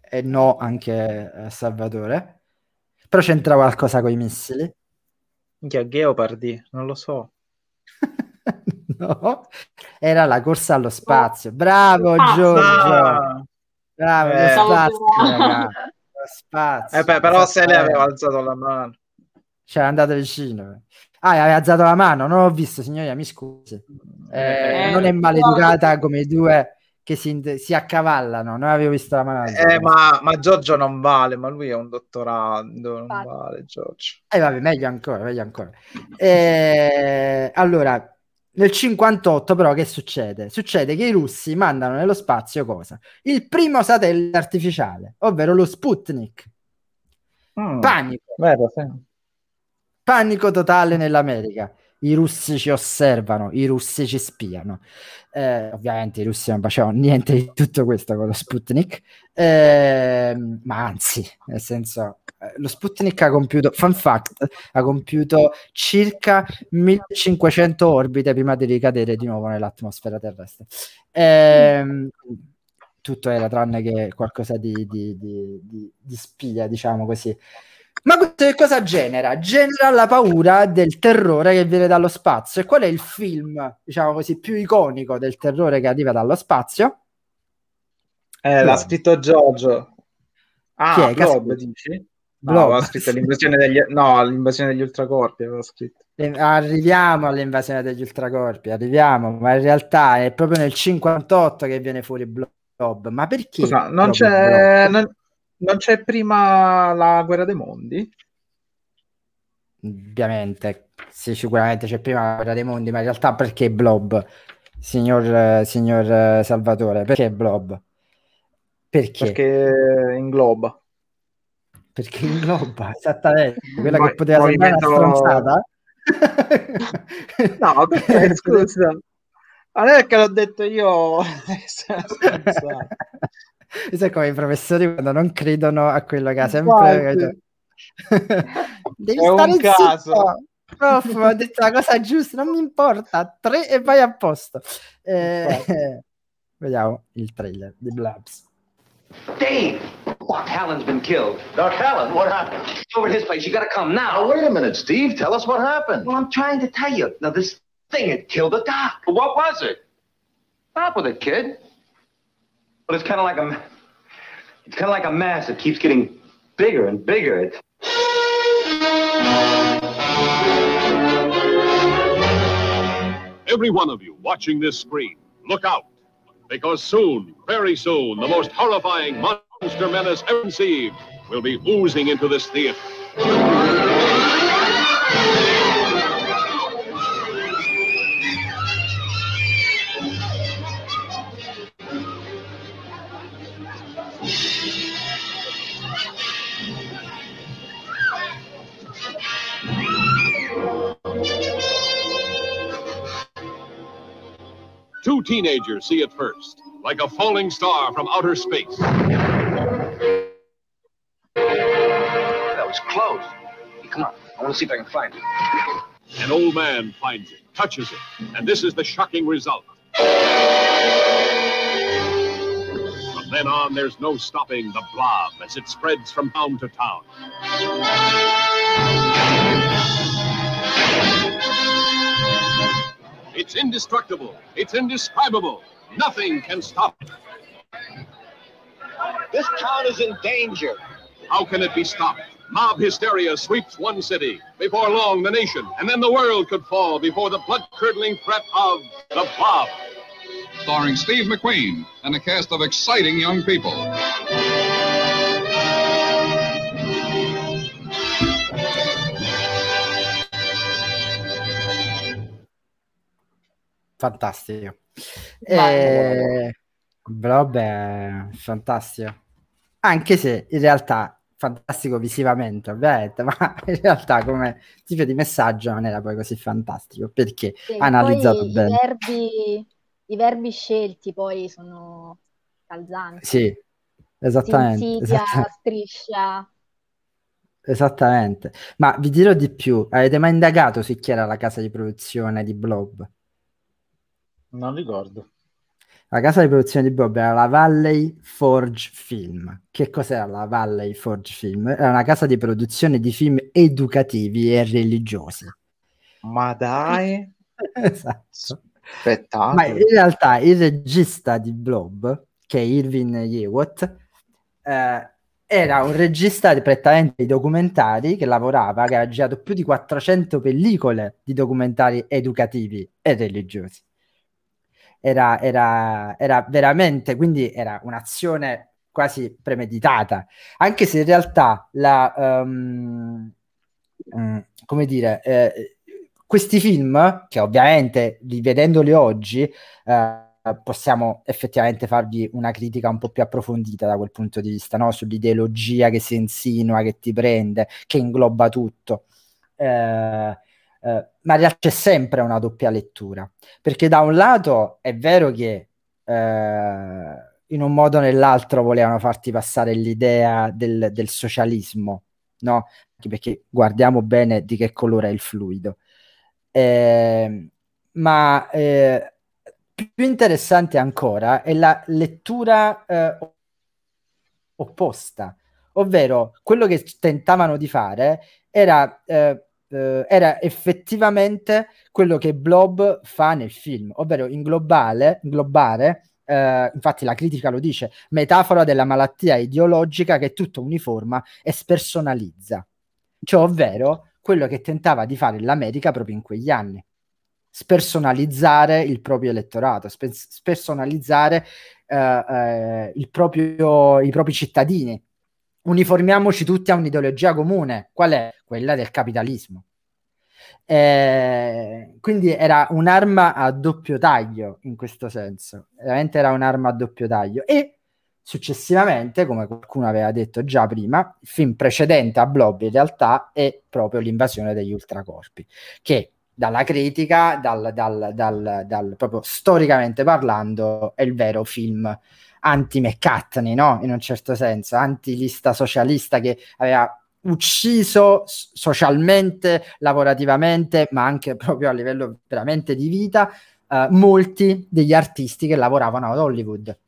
E no anche eh, Salvatore. Però c'entra qualcosa con i missili? Minchia, Geopardi, non lo so. no, era la corsa allo spazio. Bravo ah, Giorgio. Bravo, eh, lo spazio, lo spazio. Eh, beh, però se lei aveva alzato la mano. Cioè, è andato vicino. Ah, aveva alzato la mano, non l'ho visto, signoria, mi scusi. Eh, eh, non è maleducata come i due che si, si, accavallano. Noi avevo visto la mano. Eh, ma, ma, Giorgio non vale, ma lui è un dottorato, non vale Giorgio. Eh, vabbè, meglio ancora, meglio ancora. Eh, allora, nel 58 però che succede? Succede che i russi mandano nello spazio cosa? Il primo satellite artificiale, ovvero lo Sputnik. Mm, Panico. Vero, sì. Panico totale nell'America. I russi ci osservano, i russi ci spiano. Eh, ovviamente i russi non facevano niente di tutto questo con lo Sputnik, eh, ma anzi, nel senso, eh, lo Sputnik ha compiuto, fun fact, ha compiuto circa 1500 orbite prima di ricadere di nuovo nell'atmosfera terrestre. Eh, tutto era tranne che qualcosa di, di, di, di spia, diciamo così. Ma questo che cosa genera? Genera la paura del terrore che viene dallo spazio. E qual è il film, diciamo così, più iconico del terrore che arriva dallo spazio? Eh, l'ha scritto Giorgio. Ah? Blob, dici? No, ha scritto l'invasione degli, no, l'invasione degli ultracorpi. Scritto. Arriviamo all'invasione degli ultracorpi, arriviamo, ma in realtà è proprio nel 58 che viene fuori Blob. Ma perché? Scusa, non c'è, non, non c'è prima la guerra dei mondi? Ovviamente, sì, sicuramente c'è prima la guerra dei mondi, ma in realtà perché Blob, signor, signor Salvatore? Perché Blob? Perché? Perché ingloba. Perché ingloba, esattamente. Quella Poi, che poteva sembrare una stronzata. no, perché, scusa. Non è che l'ho detto io. Sai come i professori quando non credono a quello che ha sempre... Devi è stare un caso. Prof, ho detto la cosa giusta, non mi importa, tre e vai a posto. Eh, vediamo il trailer di Blabs. Dave! Doc Hallen's been killed. Doc Hallen? What happened? Over his place. You gotta come now. Oh, wait a minute, Steve. Tell us what happened. Well, I'm trying to tell you. Now, this thing had killed the doc. what was it? Stop with it, kid. But it's kind of like a it's kind of like a mass that keeps getting bigger and bigger. It's... Every one of you watching this screen, look out. Because soon, very soon, the most horrifying monster menace ever conceived will be oozing into this theater. Two teenagers see it first, like a falling star from outer space. That was close. Come on, I want to see if I can find it. An old man finds it, touches it, and this is the shocking result. From then on, there's no stopping the blob as it spreads from town to town. It's indestructible. It's indescribable. Nothing can stop it. This town is in danger. How can it be stopped? Mob hysteria sweeps one city. Before long, the nation, and then the world could fall before the blood-curdling threat of the mob. Starring Steve McQueen and a cast of exciting young people. Fantastico. E... Blob è fantastico. Anche se in realtà fantastico visivamente, ovviamente, ma in realtà come tipo di messaggio non era poi così fantastico perché sì, analizzato bene. I nervi, i verbi scelti poi sono calzanti. Sì, esattamente. Insidia, esattamente. striscia. Esattamente. Ma vi dirò di più, avete mai indagato su chi era la casa di produzione di Blob? Non ricordo. La casa di produzione di Bob era la Valley Forge Film. Che cos'era la Valley Forge Film? Era una casa di produzione di film educativi e religiosi. Ma dai, esatto. spettacolo. Ma in realtà il regista di Blob, che è Irvin Yewot, eh, era un regista di, prettamente di documentari che lavorava, che ha girato più di 400 pellicole di documentari educativi e religiosi era, era, era veramente, quindi era un'azione quasi premeditata, anche se in realtà la, um, come dire, eh, questi film, che ovviamente rivedendoli oggi, eh, possiamo effettivamente farvi una critica un po' più approfondita da quel punto di vista, no? sull'ideologia che si insinua, che ti prende, che ingloba tutto. Eh, eh, ma in realtà c'è sempre una doppia lettura, perché da un lato è vero che eh, in un modo o nell'altro volevano farti passare l'idea del, del socialismo, no? Perché guardiamo bene di che colore è il fluido. Eh, ma eh, più interessante ancora è la lettura eh, opposta, ovvero quello che tentavano di fare era eh, eh, era effettivamente quello che Blob fa nel film, ovvero inglobare, inglobare eh, infatti la critica lo dice, metafora della malattia ideologica che tutto uniforma e spersonalizza, cioè ovvero quello che tentava di fare l'America proprio in quegli anni. Spersonalizzare il proprio elettorato, spe- spersonalizzare eh, eh, proprio, i propri cittadini, uniformiamoci tutti a un'ideologia comune. Qual è? Quella del capitalismo. Eh, quindi era un'arma a doppio taglio in questo senso, veramente era un'arma a doppio taglio. E successivamente, come qualcuno aveva detto già prima, il film precedente a Blob in realtà è proprio l'invasione degli ultracorpi, che dalla critica, dal, dal, dal, proprio storicamente parlando, è il vero film anti-McCartney, no? In un certo senso, anti-lista socialista che aveva ucciso socialmente, lavorativamente, ma anche proprio a livello veramente di vita, eh, molti degli artisti che lavoravano ad Hollywood.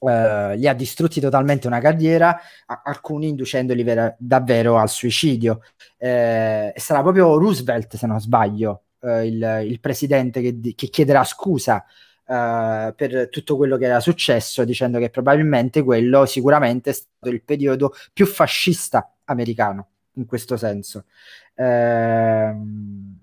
Uh, li ha distrutti totalmente una carriera, a- alcuni inducendoli vera- davvero al suicidio. Eh, sarà proprio Roosevelt, se non sbaglio, uh, il, il, presidente che, che chiederà scusa uh, per tutto quello che era successo, dicendo che probabilmente quello sicuramente è stato il periodo più fascista americano in questo senso. Ehm,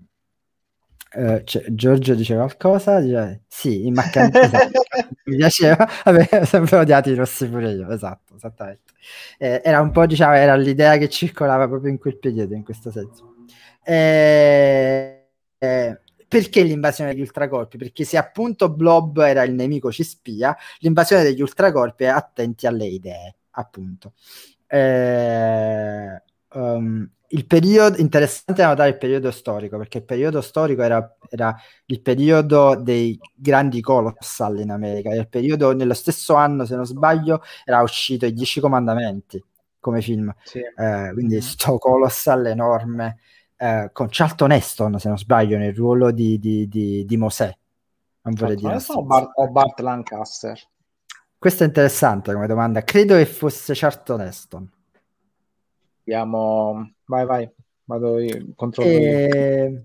eh, cioè, Giorgio dice qualcosa? Dice, sì, in esatto, mi piaceva, avevo sempre odiato i rossi pure io, esatto, esattamente. Eh, era un po', diciamo, era l'idea che circolava proprio in quel periodo, in questo senso. Eh, eh, perché l'invasione degli ultracorpi? Perché se appunto Blob era il nemico ci spia, l'invasione degli ultracorpi è attenti alle idee, appunto. Eh, um, il periodo interessante da notare il periodo storico perché il periodo storico era, era, il periodo dei grandi colossal in America il periodo nello stesso anno se non sbaglio era uscito i Dieci Comandamenti come film sì. eh, quindi mm-hmm. sto colossal enorme eh, con Charlton Heston se non sbaglio nel ruolo di, di, di, di Mosè non vorrei dire o, Bart, o Bart Lancaster questo è interessante come domanda credo che fosse Charlton Heston Abbiamo... Vai, vai, vado io, controllo e...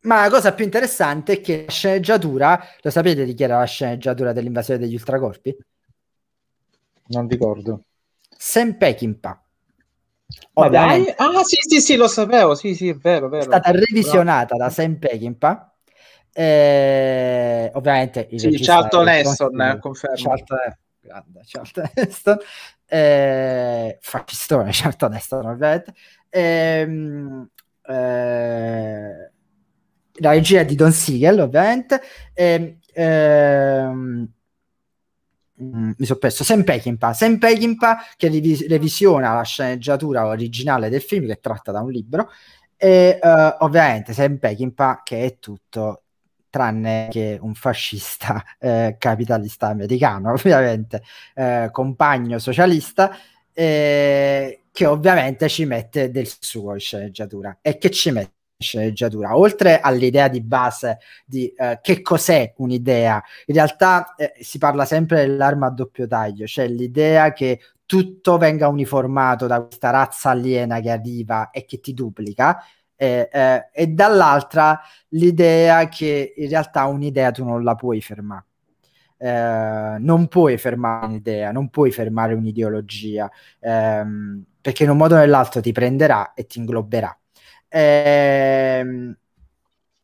Ma la cosa più interessante è che la sceneggiatura, lo sapete di chi era la sceneggiatura dell'invasione degli ultracorpi? Non ricordo. Sam Peckinpah. Ah, sì, sì, sì, lo sapevo, sì, sì, è vero, vero. È stata revisionata Bravo. da Sam Peckinpah. Eh, ovviamente il sì, Charlton Heston, confermo. Grande Charlton Heston eh, fascistone Charlton Heston ovviamente ehm, eh, la regia di Don Siegel ovviamente ehm, ehm, mi sono perso. Sam Peckinpah. Sam Peckinpah che rivis- revisiona la sceneggiatura originale del film che è tratta da un libro e uh, ovviamente Sam Peckinpah che è tutto tranne che un fascista eh, capitalista americano, ovviamente, eh, compagno socialista, eh, che ovviamente ci mette del suo in sceneggiatura. E che ci mette sceneggiatura? Oltre all'idea di base di eh, che cos'è un'idea, in realtà eh, si parla sempre dell'arma a doppio taglio, cioè l'idea che tutto venga uniformato da questa razza aliena che arriva e che ti duplica, eh, eh, e dall'altra l'idea che in realtà un'idea tu non la puoi fermare. Eh, non puoi fermare un'idea, non puoi fermare un'ideologia, ehm, perché in un modo o nell'altro ti prenderà e ti ingloberà. Ehm,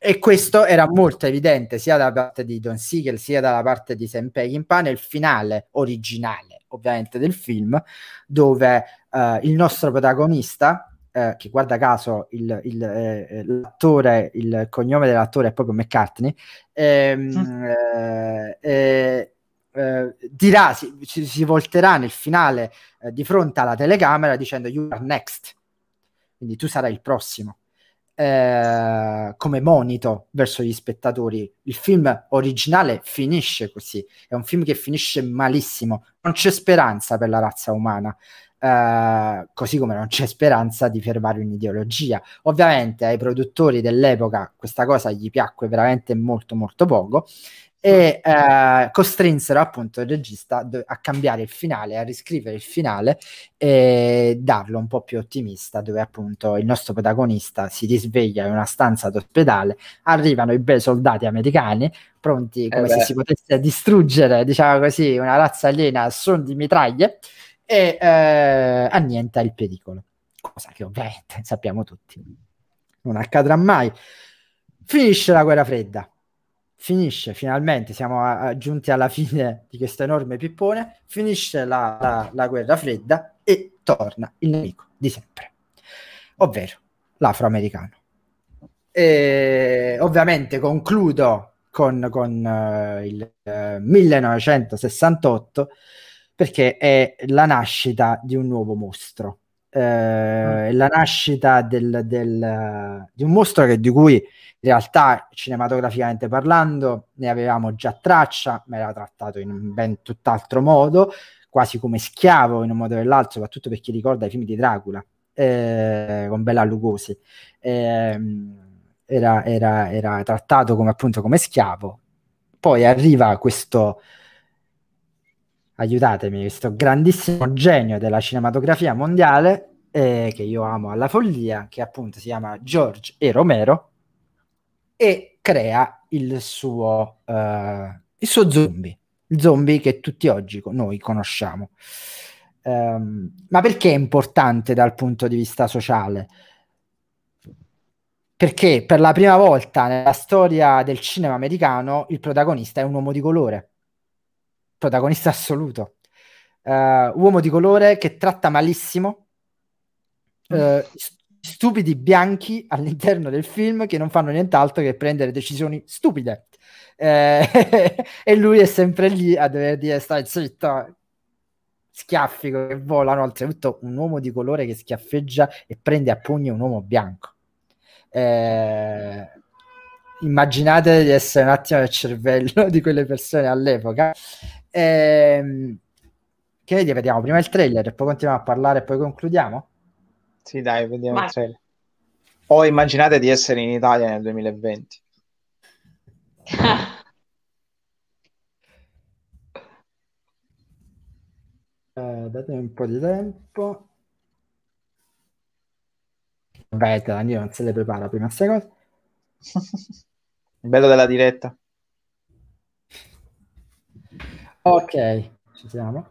e questo era molto evidente sia dalla parte di Don Siegel sia dalla parte di Sam Peckinpah nel finale originale ovviamente del film dove uh, il nostro protagonista uh, che guarda caso il, il, eh, l'attore il cognome dell'attore è proprio McCartney ehm, mm. eh, dirà si, si, volterà nel finale di fronte alla telecamera dicendo you are next quindi tu sarai il prossimo eh, come monito verso gli spettatori. Il film originale finisce così, è un film che finisce malissimo, non c'è speranza per la razza umana. Eh, così come non c'è speranza di fermare un'ideologia. Ovviamente ai produttori dell'epoca questa cosa gli piacque veramente molto molto poco e eh, costrinsero appunto il regista a cambiare il finale, a riscrivere il finale e darlo un po' più ottimista, dove appunto il nostro protagonista si risveglia in una stanza d'ospedale, arrivano i bei soldati americani pronti come eh se si potesse distruggere, diciamo così, una razza aliena a suon di mitraglie e eh, annienta il pericolo, cosa che ovviamente sappiamo tutti. Non accadrà mai. Finisce la guerra fredda. Finisce finalmente, siamo giunti alla fine di questo enorme pippone, finisce la, la, la, guerra fredda e torna il nemico di sempre, ovvero l'afroamericano. E ovviamente concludo con, con uh, il uh, 1968 perché è la nascita di un nuovo mostro. Uh, mm. la nascita del, del, di un mostro che, di cui in realtà, cinematograficamente parlando, ne avevamo già traccia, ma era trattato in un ben tutt'altro modo, quasi come schiavo in un modo o nell'altro, soprattutto per chi ricorda i film di Dracula eh, con Bella Lugosi. Eh, era, era, era, trattato come appunto come schiavo. Poi arriva questo aiutatemi, questo grandissimo genio della cinematografia mondiale eh, che io amo alla follia, che appunto si chiama George E. Romero, e crea il suo, uh, il suo zombie, il zombie che tutti oggi noi conosciamo. Um, ma perché è importante dal punto di vista sociale? Perché per la prima volta nella storia del cinema americano il protagonista è un uomo di colore, protagonista assoluto, uh, uomo di colore che tratta malissimo uh, stupidi bianchi all'interno del film che non fanno nient'altro che prendere decisioni stupide. Eh, e lui è sempre lì a dover dire stai zitto, schiaffi che volano, oltretutto un uomo di colore che schiaffeggia e prende a pugni un uomo bianco. Eh, immaginate di essere un attimo nel cervello di quelle persone all'epoca. Eh, che vedi, vediamo prima il trailer e poi continuiamo a parlare e poi concludiamo. Sì, dai, vediamo Ma... il trailer. O immaginate di essere in Italia nel 2020. eh, datemi un po' di tempo. Beh, Danilo non se le prepara prima queste cose. Il bello della diretta. Ok, ci siamo.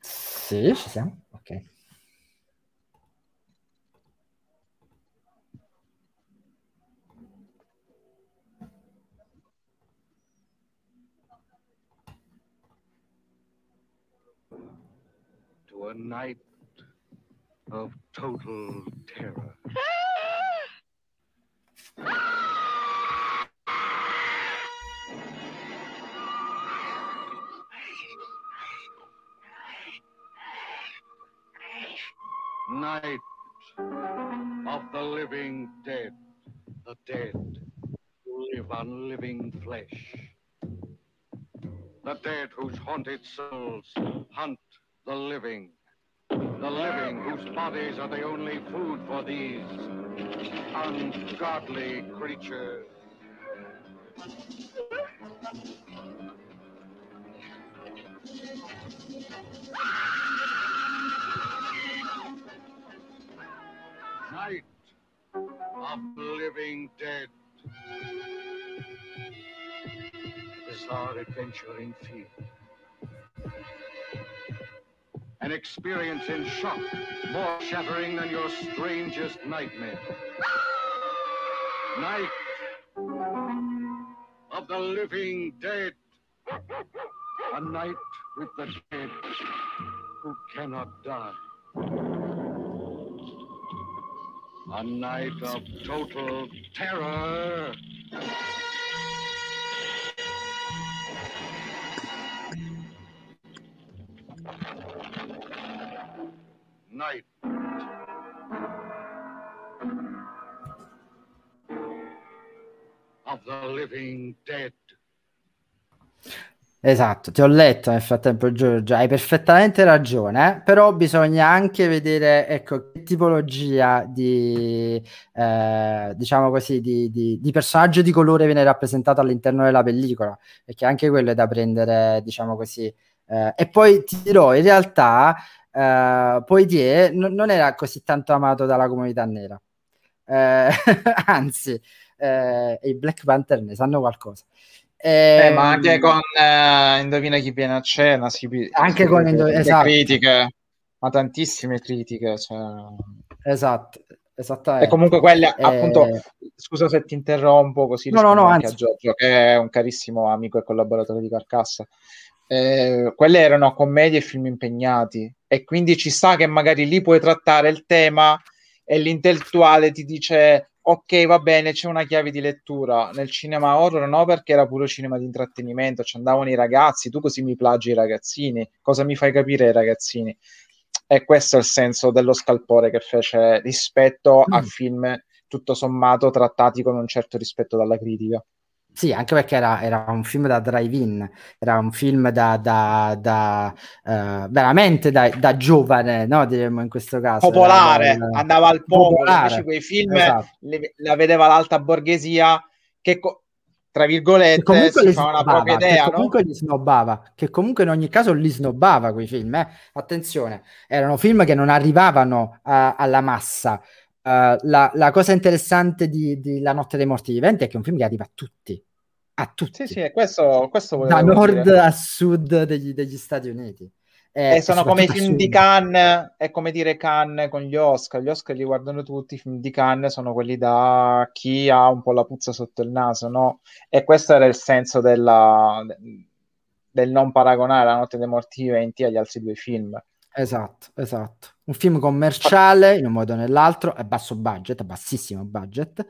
Sì, ci siamo. Ok. To a night of total terror. Ah! Ah! Night of the living dead, the dead who live on living flesh. The dead whose haunted souls hunt the living. The living whose bodies are the only food for these ungodly creatures. Ah! Night of the living dead. Bizarre adventure in fear. An experience in shock, more shattering than your strangest nightmare. Night of the living dead. A night with the dead who cannot die. A night of total terror. Night. Of the living dead. Esatto, ti ho letto nel frattempo Giorgio, hai perfettamente ragione, eh? però bisogna anche vedere ecco, che tipologia di, eh, diciamo così, di, di, di, personaggio di colore viene rappresentato all'interno della pellicola, perché anche quello è da prendere, diciamo così. Eh, e poi ti dirò, in realtà, eh, Poitier n- non era così tanto amato dalla comunità nera, eh, anzi, eh, i Black Panther ne sanno qualcosa. Eh, eh, ma anche con eh, Indovina chi viene a cena, si, anche si, con Indovina esatto. critiche, ma tantissime critiche. Cioè... Esatto, esattamente. E comunque quelle, eh... appunto, scusa se ti interrompo così no, no, no, anche anzi. a Giorgio, che è un carissimo amico e collaboratore di Carcassa. Eh, quelle erano commedie e film impegnati e quindi ci sta che magari lì puoi trattare il tema e l'intellettuale ti dice ok, va bene, c'è una chiave di lettura. Nel cinema horror no, perché era puro cinema di intrattenimento, ci andavano i ragazzi, tu così mi plagi i ragazzini, cosa mi fai capire ai ragazzini? E questo è il senso dello scalpore che fece rispetto mm. a film tutto sommato trattati con un certo rispetto dalla critica. Sì, anche perché era, era, un film da drive-in, era un film da, da, da uh, veramente da, da, giovane, no? Diremmo in questo caso. Popolare, era, andava al popolo, invece quei film esatto. le, la vedeva l'alta borghesia che, tra virgolette, comunque si fa una propria idea, che comunque no? li snobbava, che comunque in ogni caso li snobbava quei film, eh? attenzione, erano film che non arrivavano a, alla massa, Uh, la, la, cosa interessante di, di, La notte dei morti viventi è che è un film che arriva a tutti a tutti. Sì, sì, questo, questo Da nord dire. a sud degli, degli Stati Uniti. Eh, e sono come i film di Cannes, è come dire Cannes con gli Oscar, gli Oscar li guardano tutti, i film di Cannes sono quelli da chi ha un po' la puzza sotto il naso, no? E questo era il senso della, del non paragonare La notte dei morti viventi agli altri due film. Esatto, esatto. Un film commerciale in un modo o nell'altro, a basso budget, a bassissimo budget,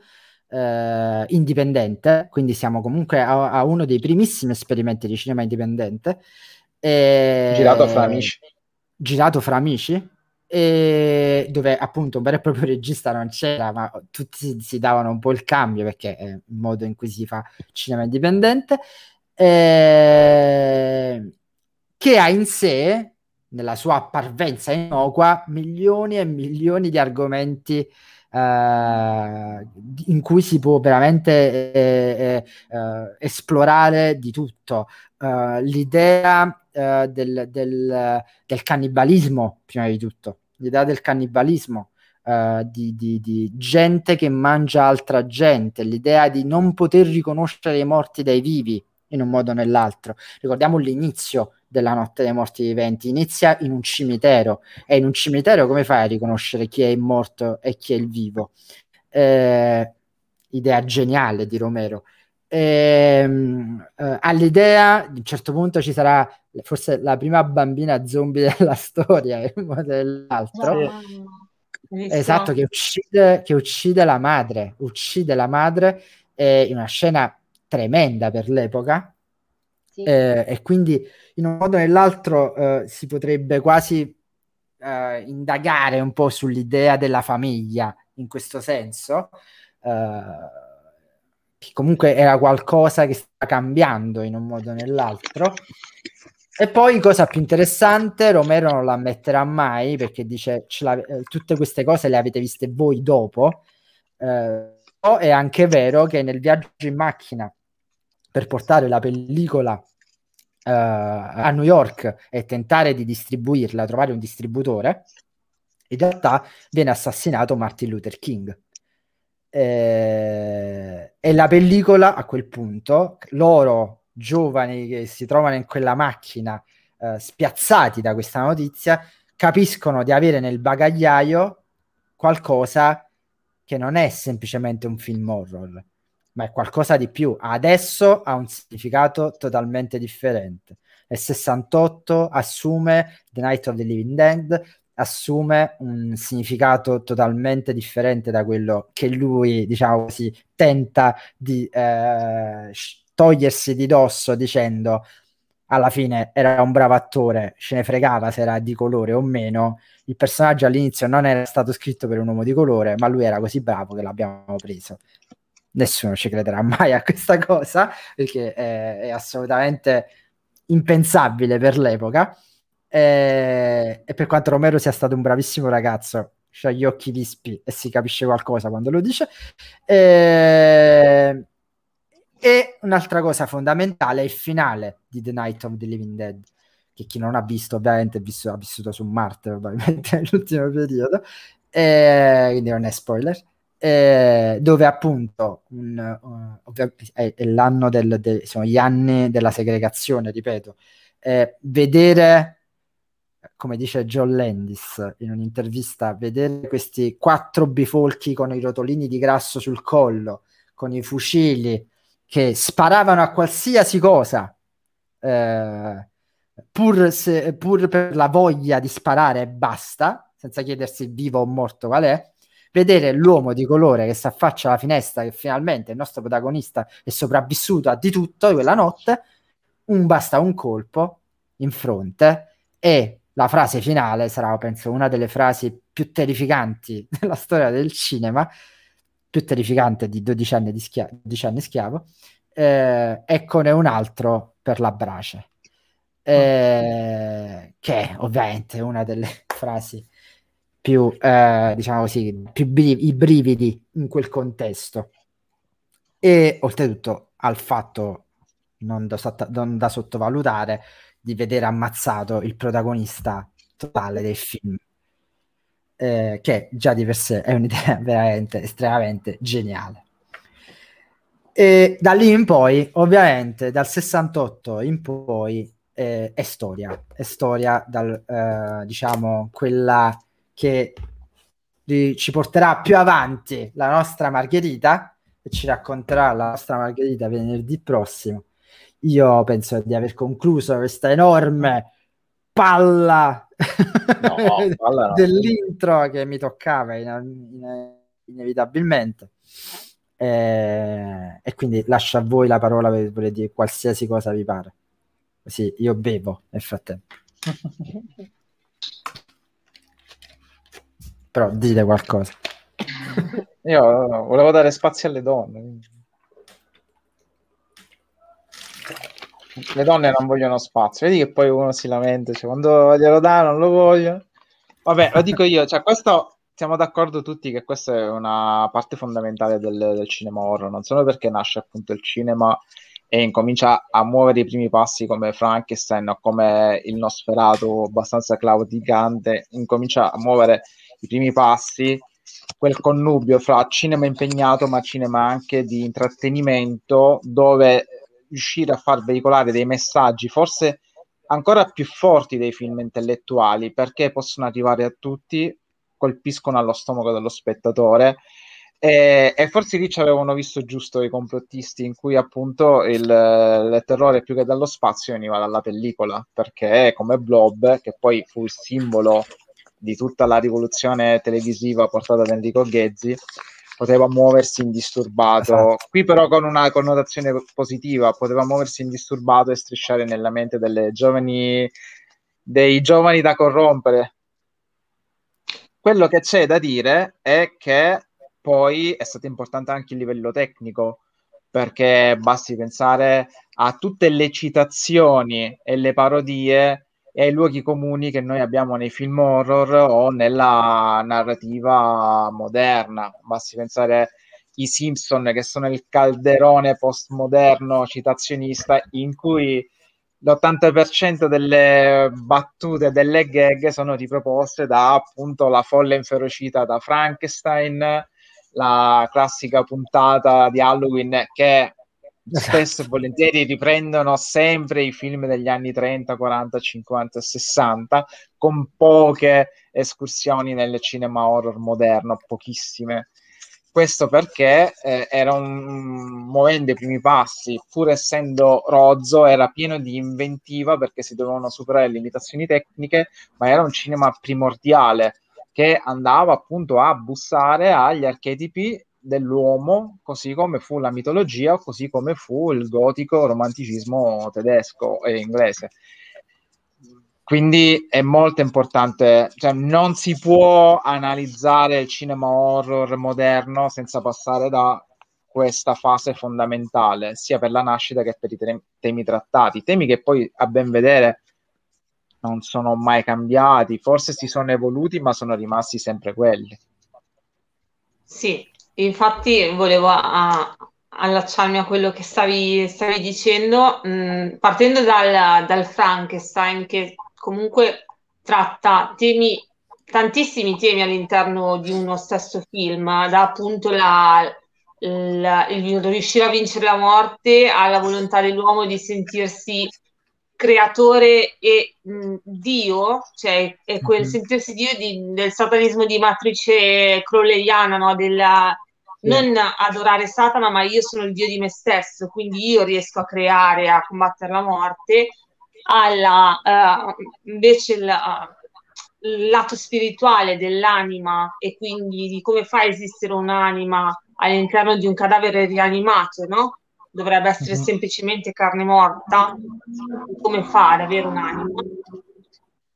eh, indipendente, quindi siamo comunque a, a, uno dei primissimi esperimenti di cinema indipendente. E... Girato fra amici. Girato fra amici, e dove appunto un vero e proprio regista non c'era, ma tutti si, davano un po' il cambio perché è il modo in cui si fa cinema indipendente, eh, che ha in sé, nella sua parvenza innocua, milioni e milioni di argomenti eh, in cui si può veramente eh, eh, esplorare di tutto. Uh, l'idea del, del, del, cannibalismo, prima di tutto, l'idea del cannibalismo, di, di, di, gente che mangia altra gente, l'idea di non poter riconoscere i morti dai vivi in un modo o nell'altro. Ricordiamo l'inizio della notte dei morti viventi, inizia in un cimitero e in un cimitero come fai a riconoscere chi è il morto e chi è il vivo? Eh, idea geniale di Romero. Eh, eh, all'idea, a un certo punto ci sarà forse la prima bambina zombie della storia in modo o nell'altro. Esatto, che uccide, che uccide la madre, uccide la madre eh, in una scena tremenda per l'epoca, sì. eh, e quindi in un modo o nell'altro eh, si potrebbe quasi eh, indagare un po' sull'idea della famiglia in questo senso, eh, che comunque era qualcosa che sta cambiando in un modo o nell'altro. E poi, cosa più interessante, Romero non la ammetterà mai perché dice eh, tutte queste cose le avete viste voi dopo. Eh, è anche vero che nel viaggio in macchina per portare la pellicola uh, a New York e tentare di distribuirla, trovare un distributore, in realtà viene assassinato Martin Luther King. Eh, e la pellicola a quel punto, loro giovani che si trovano in quella macchina eh, spiazzati da questa notizia, capiscono di avere nel bagagliaio qualcosa che non è semplicemente un film horror, ma è qualcosa di più. Adesso ha un significato totalmente differente. Nel 68 assume The Night of the Living Dead, assume un significato totalmente differente da quello che lui, diciamo così, tenta di eh, togliersi di dosso dicendo alla fine era un bravo attore, ce ne fregava se era di colore o meno. Il personaggio all'inizio non era stato scritto per un uomo di colore, ma lui era così bravo che l'abbiamo preso. Nessuno ci crederà mai a questa cosa perché è, è assolutamente impensabile per l'epoca. E, e, per quanto Romero sia stato un bravissimo ragazzo, ha gli occhi vispi e si capisce qualcosa quando lo dice. E, e un'altra cosa fondamentale è il finale di The Night of the Living Dead, che chi non ha visto ovviamente vissuto, ha vissuto su Marte probabilmente nell'ultimo periodo, e, quindi non è spoiler, e, dove appunto un, uh, è, è, l'anno del, de, sono gli anni della segregazione, ripeto, vedere come dice John Landis in un'intervista, vedere questi quattro bifolchi con i rotolini di grasso sul collo, con i fucili che sparavano a qualsiasi cosa, eh, pur, se, pur per la voglia di sparare e basta, senza chiedersi vivo o morto qual è, vedere l'uomo di colore che si affaccia alla finestra, che finalmente il nostro protagonista è sopravvissuto a di tutto quella notte, un basta un colpo in fronte e la frase finale sarà, penso, una delle frasi più terrificanti della storia del cinema, più terrificante di 12 anni, di schia- 12 anni schiavo, eh, eccone un altro per la brace, eh, che è ovviamente una delle frasi più, eh, diciamo così, più briv- i brividi in quel contesto. E oltretutto al fatto non da, non da sottovalutare di vedere ammazzato il protagonista totale del film eh, che già di per sé è un'idea veramente estremamente geniale. E da lì in poi, ovviamente, dal 68 in poi eh, è storia, è storia dal, eh, diciamo, quella che ci porterà più avanti la nostra Margherita e ci racconterà la nostra Margherita venerdì prossimo. Io penso di aver concluso questa enorme palla no, no. dell'intro che mi toccava in, in, inevitabilmente. E, e, quindi lascio a voi la parola per, per dire qualsiasi cosa vi pare. Così io bevo nel frattempo. Però dite qualcosa. Io volevo dare spazio alle donne. le donne non vogliono spazio. Vedi che poi uno si lamenta, cioè, quando glielo dà non lo voglio. Vabbè, lo dico io, cioè, questo siamo d'accordo tutti che questa è una parte fondamentale del, del cinema horror, non solo perché nasce appunto il cinema e incomincia a muovere i primi passi come Frankenstein o come il Nosferatu abbastanza claudicante, incomincia a muovere i primi passi quel connubio fra cinema impegnato ma cinema anche di intrattenimento dove riuscire a far veicolare dei messaggi forse ancora più forti dei film intellettuali perché possono arrivare a tutti, colpiscono allo stomaco dello spettatore. E, e forse lì ci avevano visto giusto i complottisti in cui appunto il, il terrore più che dallo spazio veniva dalla pellicola perché come Blob che poi fu il simbolo di tutta la rivoluzione televisiva portata da Enrico Ghezzi poteva muoversi indisturbato. Esatto. Qui però con una connotazione positiva, poteva muoversi indisturbato e strisciare nella mente delle giovani, dei giovani da corrompere. Quello che c'è da dire è che poi è stato importante anche il livello tecnico, perché basti pensare a tutte le citazioni e le parodie e ai luoghi comuni che noi abbiamo nei film horror o nella narrativa moderna. Basti pensare i Simpson, che sono il calderone postmoderno citazionista in cui l'80% delle battute, delle gag sono riproposte da appunto la folla inferocita da Frankenstein, la classica puntata di Halloween che spesso e volentieri riprendono sempre i film degli anni 30, 40, 50 e 60 con poche escursioni nel cinema horror moderno, pochissime. Questo perché eh, era un muovendo i primi passi, pur essendo rozzo, era pieno di inventiva perché si dovevano superare le limitazioni tecniche, ma era un cinema primordiale che andava appunto a bussare agli archetipi dell'uomo, così come fu la mitologia, così come fu il gotico romanticismo tedesco e inglese. Quindi è molto importante, cioè non si può analizzare il cinema horror moderno senza passare da questa fase fondamentale, sia per la nascita che per i te- temi trattati, temi che poi a ben vedere non sono mai cambiati, forse si sono evoluti, ma sono rimasti sempre quelli. Sì, infatti volevo a, allacciarmi a quello che stavi, stavi dicendo, mh, partendo dal, dal Frankenstein, che comunque tratta temi, tantissimi temi all'interno di uno stesso film, da appunto la, la, il riuscire a vincere la morte alla volontà dell'uomo di sentirsi creatore e mh, Dio, cioè è quel mm-hmm. sentirsi Dio di, del satanismo di matrice crowleyana, no? Della, non adorare Satana, ma io sono il Dio di me stesso, quindi io riesco a creare, a combattere la morte, alla uh, invece il lato spirituale dell'anima e quindi di come fa a esistere un'anima all'interno di un cadavere rianimato, no? dovrebbe essere uh-huh. semplicemente carne morta, come fa ad avere un'anima?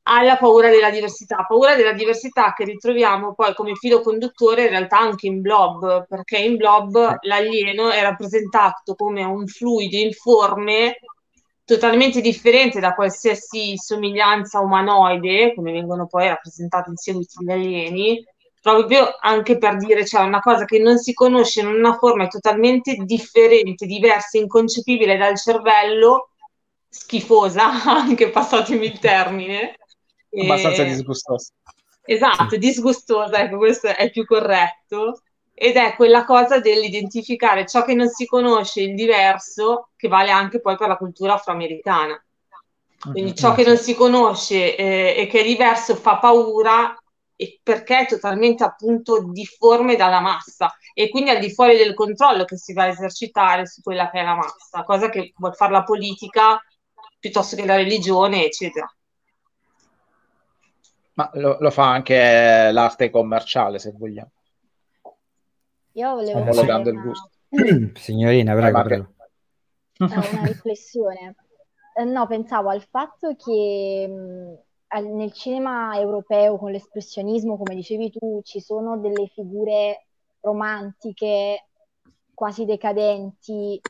Alla paura della diversità, paura della diversità che ritroviamo poi come filo conduttore in realtà anche in blob, perché in blob l'alieno è rappresentato come un fluido informe totalmente differente da qualsiasi somiglianza umanoide, come vengono poi rappresentati in seguito gli alieni, proprio anche per dire, cioè una cosa che non si conosce in una forma totalmente differente, diversa, inconcepibile dal cervello, schifosa, anche passatemi il termine. Abbastanza e... disgustosa. Esatto, disgustosa, ecco, questo è più corretto. Ed è quella cosa dell'identificare ciò che non si conosce, il diverso, che vale anche poi per la cultura afroamericana. Quindi ciò che non si conosce eh, e che è diverso fa paura perché è totalmente appunto difforme dalla massa e quindi al di fuori del controllo che si va a esercitare su quella che è la massa, cosa che vuol fare la politica piuttosto che la religione, eccetera. Ma lo, lo fa anche l'arte commerciale, se vogliamo. Io volevo omologando il gusto. Signorina, prego, prego. Una riflessione. Eh, no, pensavo al fatto che mh, nel cinema europeo con l'espressionismo, come dicevi tu, ci sono delle figure romantiche, quasi decadenti,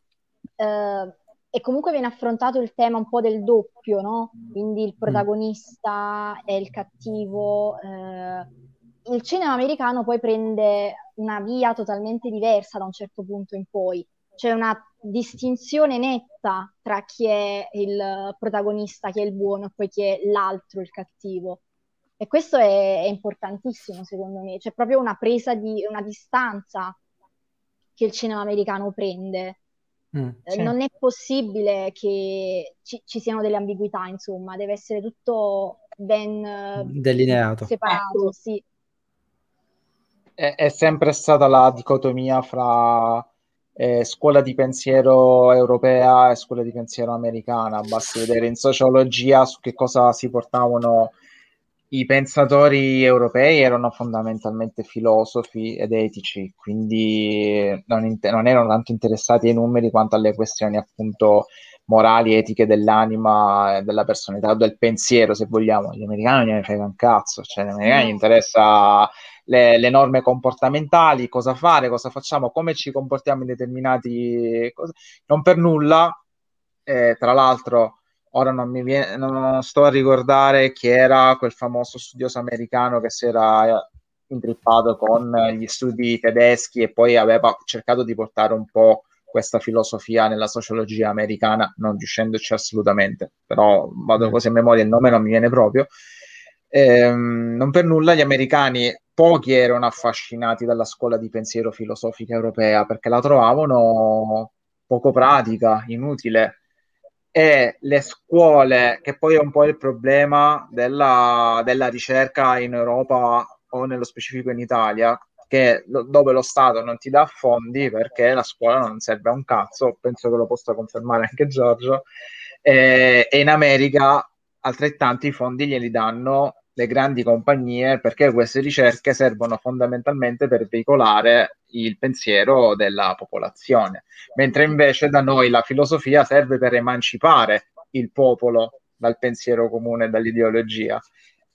eh, e comunque viene affrontato il tema un po' del doppio, no? Quindi il mm. protagonista è il cattivo. Eh, il cinema americano poi prende una via totalmente diversa da un certo punto in poi. C'è una distinzione netta tra chi è il protagonista, chi è il buono e poi chi è l'altro, il cattivo. E questo è, è importantissimo secondo me, c'è proprio una presa di una distanza che il cinema americano prende. Mm, sì. Non è possibile che ci, ci, siano delle ambiguità, insomma, deve essere tutto ben delineato. Separato, sì. È, è sempre stata la dicotomia fra eh, scuola di pensiero europea e scuola di pensiero americana. Basta vedere in sociologia su che cosa si portavano i pensatori europei erano fondamentalmente filosofi ed etici, quindi non, inter- non, erano tanto interessati ai numeri quanto alle questioni appunto morali, etiche dell'anima, della personalità, del pensiero, se vogliamo. Gli americani non ne frega un cazzo, cioè agli americani gli interessa le, le norme comportamentali, cosa fare, cosa facciamo, come ci comportiamo in determinati cose. Non per nulla, eh, tra l'altro, ora non mi viene, non sto a ricordare chi era quel famoso studioso americano che si era intrippato con gli studi tedeschi e poi aveva cercato di portare un po' questa filosofia nella sociologia americana, non riuscendoci assolutamente, però vado così a memoria, il nome non mi viene proprio. Ehm, non per nulla gli americani, pochi erano affascinati dalla scuola di pensiero filosofica europea perché la trovavano poco pratica, inutile. E le scuole, che poi è un po' il problema della, della ricerca in Europa o nello specifico in Italia, che lo, dove lo Stato non ti dà fondi perché la scuola non serve a un cazzo, penso che lo possa confermare anche Giorgio, e, e in America altrettanti fondi glieli danno le grandi compagnie perché queste ricerche servono fondamentalmente per veicolare il pensiero della popolazione, mentre invece da noi la filosofia serve per emancipare il popolo dal pensiero comune, dall'ideologia.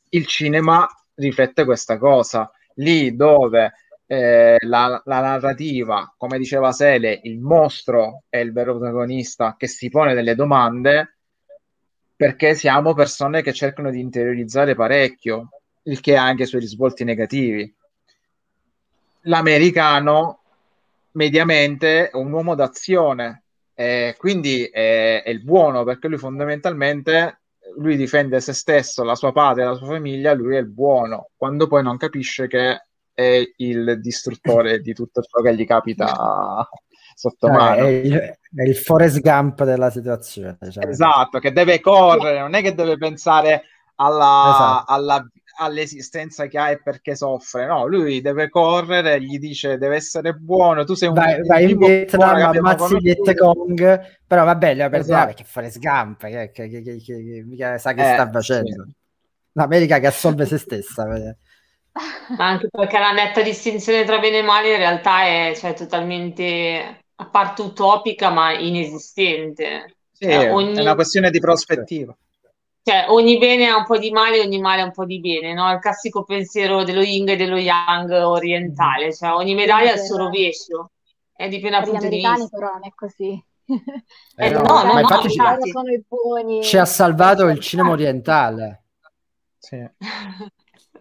Il cinema riflette questa cosa, lì dove eh, la, la, narrativa, come diceva Sele, il mostro è il vero protagonista che si pone delle domande perché siamo persone che cercano di interiorizzare parecchio, il che ha anche i suoi risvolti negativi. L'americano mediamente è un uomo d'azione, eh, quindi è, è il buono perché lui fondamentalmente lui difende se stesso, la sua patria, la sua famiglia, lui è il buono, quando poi non capisce che è il distruttore di tutto ciò che gli capita sotto cioè, mano. È il, è il Forrest Gump della situazione. Cioè. Esatto, che deve correre, non è che deve pensare alla, esatto. alla, all'esistenza che ha e perché soffre. No, lui deve correre, gli dice deve essere buono, tu sei un... Vai, vai in Vietnam, ammazzi Viet Cong, però vabbè, lo per esatto. perché Forrest Gump, che, che, che, che, mica sa che eh, sta facendo. Sì. L'America che assolve se stessa. Ma anche perché la netta distinzione tra bene e male in realtà è cioè, totalmente a parte utopica ma inesistente. Sì, cioè, ogni... è una questione di prospettiva. Cioè, ogni bene ha un po' di male, ogni male ha un po' di bene, no? Il classico pensiero dello yin e dello yang orientale, cioè ogni medaglia ha il suo rovescio, è dipende dal punto di vista. però non è così. Eh, eh no, no, no, ma infatti no, ci, infatti... sono i buoni. ci ha salvato il cinema orientale. Sì.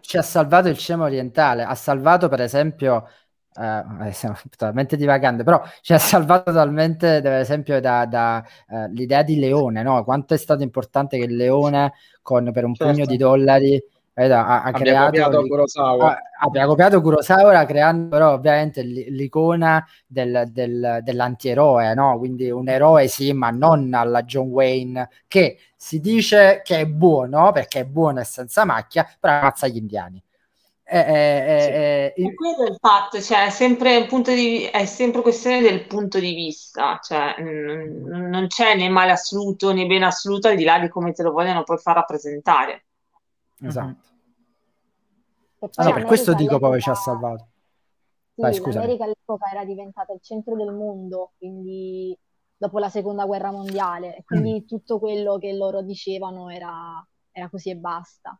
Ci ha salvato il cinema orientale, ha salvato per esempio Uh, stiamo totalmente divagando, però ci ha salvato totalmente, per esempio, da, da uh, l'idea di Leone, no? Quanto è stato importante che Leone, con, per un certo. pugno di dollari, eh, ha, ha creato copiato Kurosawa. abbia copiato Kurosawa creando però ovviamente l'icona del, del, dell'antieroe, no? Quindi un eroe sì, ma non alla John Wayne, che si dice che è buono, perché è buono e senza macchia, però ammazza gli indiani. Eh, eh, sì. eh, quello è il fatto, cioè, è sempre, punto di, è sempre questione del punto di vista, cioè, n- non c'è né male assoluto né bene assoluto al di là di come te lo vogliono poi far rappresentare. Esatto. Allora, per questo dico poi ci ha salvato. Sì, Vai, l'America all'epoca era diventata il centro del mondo, quindi dopo la seconda guerra mondiale, e quindi mm. tutto quello che loro dicevano era, era così e basta.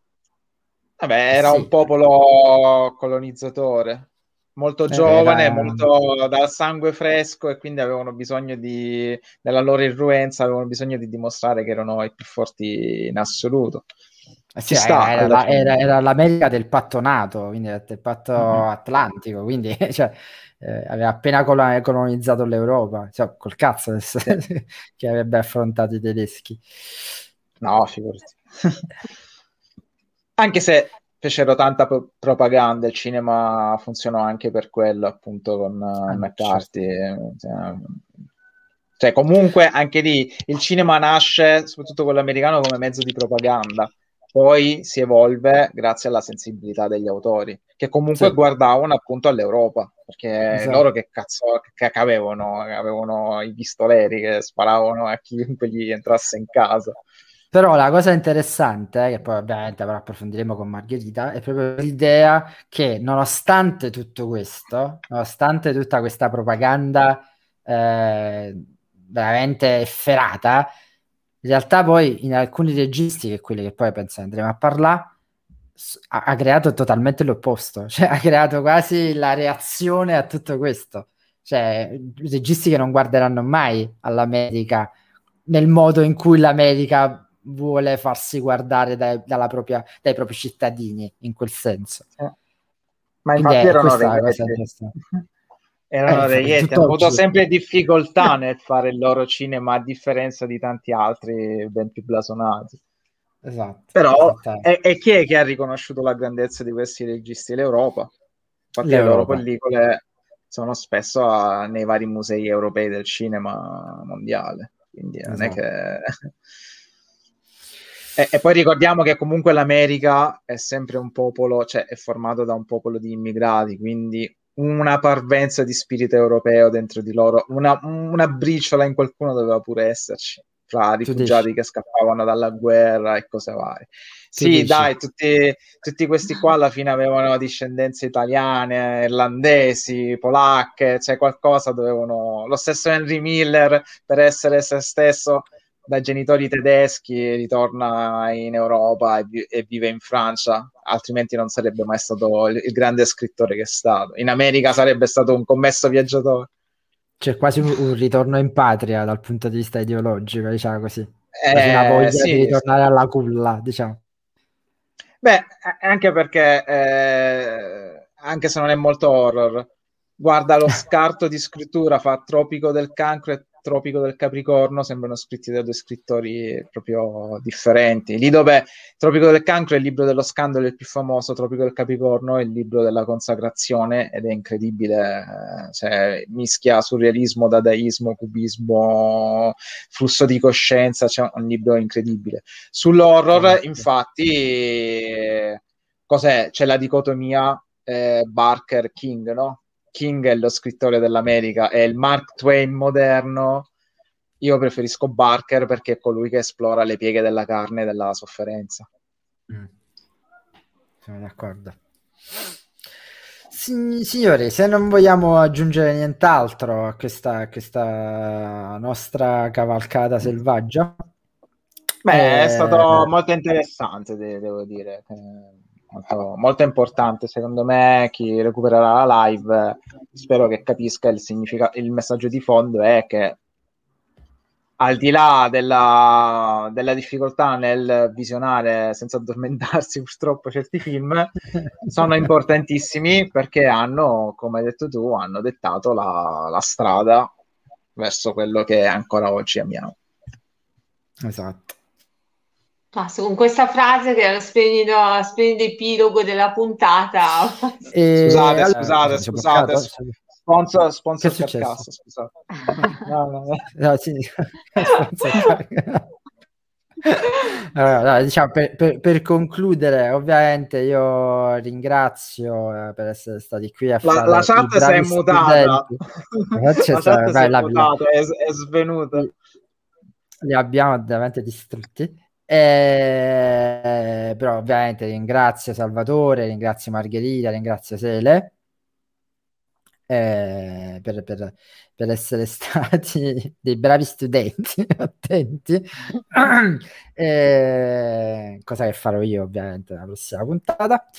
Vabbè, era sì. un popolo colonizzatore, molto eh, giovane, era... molto dal sangue fresco e quindi avevano bisogno di, nella loro irruenza, avevano bisogno di dimostrare che erano i più forti in assoluto. Eh sì, sta, era, la, era, era, l'America del patto NATO, quindi del patto mm-hmm. atlantico, quindi cioè, eh, aveva appena colonizzato l'Europa, cioè, col cazzo che avrebbe affrontato i tedeschi. No, figurati. Anche se fecero tanta pro- propaganda, il cinema funzionò anche per quello, appunto, con uh, McCarthy. Cioè, cioè, comunque, anche lì, il cinema nasce, soprattutto quello americano, come mezzo di propaganda. Poi si evolve grazie alla sensibilità degli autori, che comunque sì. guardavano appunto all'Europa, perché esatto. loro che cazzo che avevano? Avevano i pistoleri che sparavano a chiunque gli entrasse in casa. Però la cosa interessante, che poi ovviamente però approfondiremo con Margherita, è proprio l'idea che nonostante tutto questo, nonostante tutta questa propaganda eh, veramente efferata, in realtà poi in alcuni registi, che quelli che poi penso andremo a parlare, ha, ha creato totalmente l'opposto, cioè ha creato quasi la reazione a tutto questo. Cioè, registi che non guarderanno mai all'America nel modo in cui l'America vuole farsi guardare dai, dalla propria- dai propri cittadini, in quel senso. Ma Quindi infatti è erano questa la dei cosa ietti. interessante. Erano Eh, dei infatti, ietti, tutto hanno avuto sempre difficoltà nel fare il loro cinema a differenza di tanti altri ben più blasonati. Esatto. Però esattamente. e, e chi è che ha riconosciuto la grandezza di questi registi? L'Europa. Infatti le loro L'Europa. pellicole sono spesso a- nei vari musei europei del cinema mondiale. Quindi non è Esatto. che... E, e poi ricordiamo che comunque l'America è sempre un popolo, cioè è formato da un popolo di immigrati, quindi una parvenza di spirito europeo dentro di loro, una, una briciola in qualcuno doveva pure esserci, fra rifugiati che scappavano dalla guerra e cose varie. Sì, dici? dai, tutti, tutti questi qua alla fine avevano discendenze italiane, irlandesi, polacche, cioè qualcosa dovevano... Lo stesso Henry Miller, per essere se stesso, da genitori tedeschi, ritorna in Europa e, vi- e vive in Francia, altrimenti non sarebbe mai stato il, il grande scrittore che è stato. In America sarebbe stato un commesso viaggiatore. C'è quasi un, un ritorno in patria dal punto di vista ideologico, diciamo così. Quasi una Eh, voglia sì, di ritornare alla culla, diciamo. Beh, anche perché, eh, anche se non è molto horror, guarda lo scarto di scrittura, fa Tropico del Cancro e Tropico del Capricorno, sembrano scritti da due scrittori proprio differenti. Lì dove Tropico del Cancro è il libro dello scandalo il più famoso, Tropico del Capricorno è il libro della consacrazione ed è incredibile, eh, cioè, mischia surrealismo, dadaismo, cubismo, flusso di coscienza, c'è un libro incredibile. Sull'horror, infatti, eh, cos'è? C'è la dicotomia eh, Barker-King, no? King è lo scrittore dell'America, è il Mark Twain moderno. Io preferisco Barker perché è colui che esplora le pieghe della carne e della sofferenza. Sono d'accordo. Sig- signori, se non vogliamo aggiungere nient'altro a questa, a questa nostra cavalcata selvaggia, Beh, è eh, stato molto interessante, de- devo dire. Molto, molto importante, secondo me, chi recupererà la live, spero che capisca il significato, il messaggio di fondo è che al di là della, della difficoltà nel visionare senza addormentarsi purtroppo certi film, sono importantissimi perché hanno, come hai detto tu, hanno dettato la, la strada verso quello che ancora oggi amiamo. esatto. Ah, con questa frase che è lo splendido, splendido epilogo della puntata. E Scusate, allora, scusate, scusate, bloccato? sponsor, sponsor Che? Carcassa, scusate. No, no, no. No, sì. Allora, no, diciamo, per, per- per concludere, ovviamente io ringrazio eh, per essere stati qui a La, fare la i chat si è mutata, la chat si è mutata, è, è svenuta. li abbiamo veramente distrutti. Eh, però ovviamente ringrazio Salvatore, ringrazio Margherita, ringrazio Sele eh, per, per- per essere stati dei bravi studenti attenti. Eh, cosa che farò io ovviamente nella prossima puntata.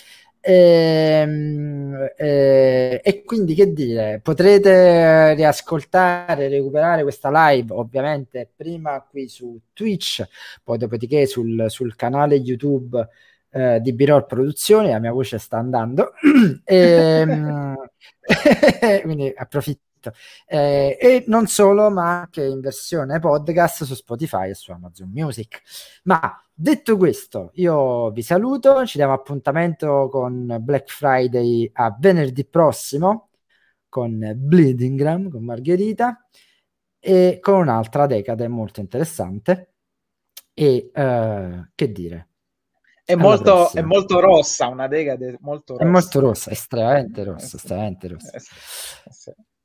Ehm, eh, e quindi che dire, potrete riascoltare, recuperare questa live ovviamente prima qui su Twitch, poi dopodiché sul, sul canale YouTube eh, di Birol Produzioni, la mia voce sta andando, Ehm, quindi approfitto. Eh, e non solo, ma anche in versione podcast su Spotify e su Amazon Music. Ma detto questo, io vi saluto, ci diamo appuntamento con Black Friday a venerdì prossimo con Bleedingram, con Margherita e con un'altra decade molto interessante. E eh, che dire? È molto, è molto rossa, una decade molto È rossa. molto rossa, estremamente rossa, Eh estremamente rossa.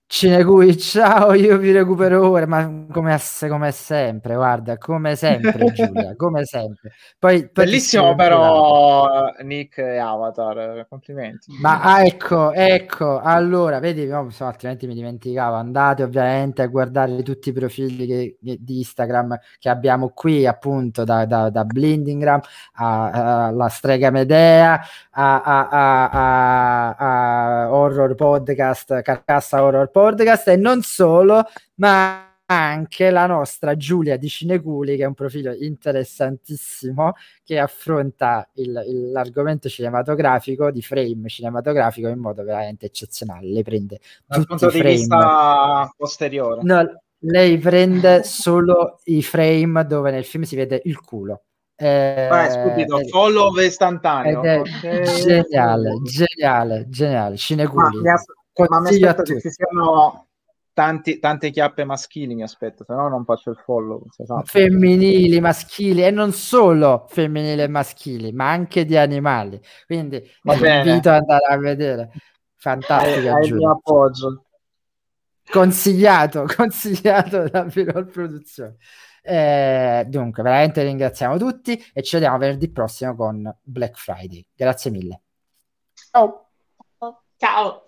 Cinecui, ciao, io vi recupero ora, ma come, come sempre, guarda, come sempre Giulia, come sempre. Poi, poi Bellissimo però Nick e Avatar, complimenti. Ma ah, ecco, ecco, allora, vedi, no, so, altrimenti mi dimenticavo, andate ovviamente a guardare tutti i profili che, che, di Instagram che abbiamo qui, appunto, da, da, da Blindingram alla Strega Medea, a, a, a, a Horror Podcast, Carcassa Horror podcast e non solo, ma anche la nostra Giulia di Cineculi, che è un profilo interessantissimo che affronta il, il, l'argomento cinematografico di frame cinematografico in modo veramente eccezionale. Lei prende dal punto di frame. vista posteriore. No, lei prende solo i frame dove nel film si vede il culo. Eh, Vai, subito, follow istantaneo. È geniale, geniale, geniale. Cineculi. Ma ma mi aspetto che ci siano tanti, tante chiappe maschili, mi aspetto, se no non faccio il follow. Femminili, maschili e non solo femminili e maschili, ma anche di animali. Quindi vi invito ad andare a vedere. Fantastica. Hai, hai appoggio. Consigliato, consigliato da Pirol Produzione. Eh, dunque, veramente ringraziamo tutti e ci vediamo venerdì prossimo con Black Friday. Grazie mille. Ciao. Ciao.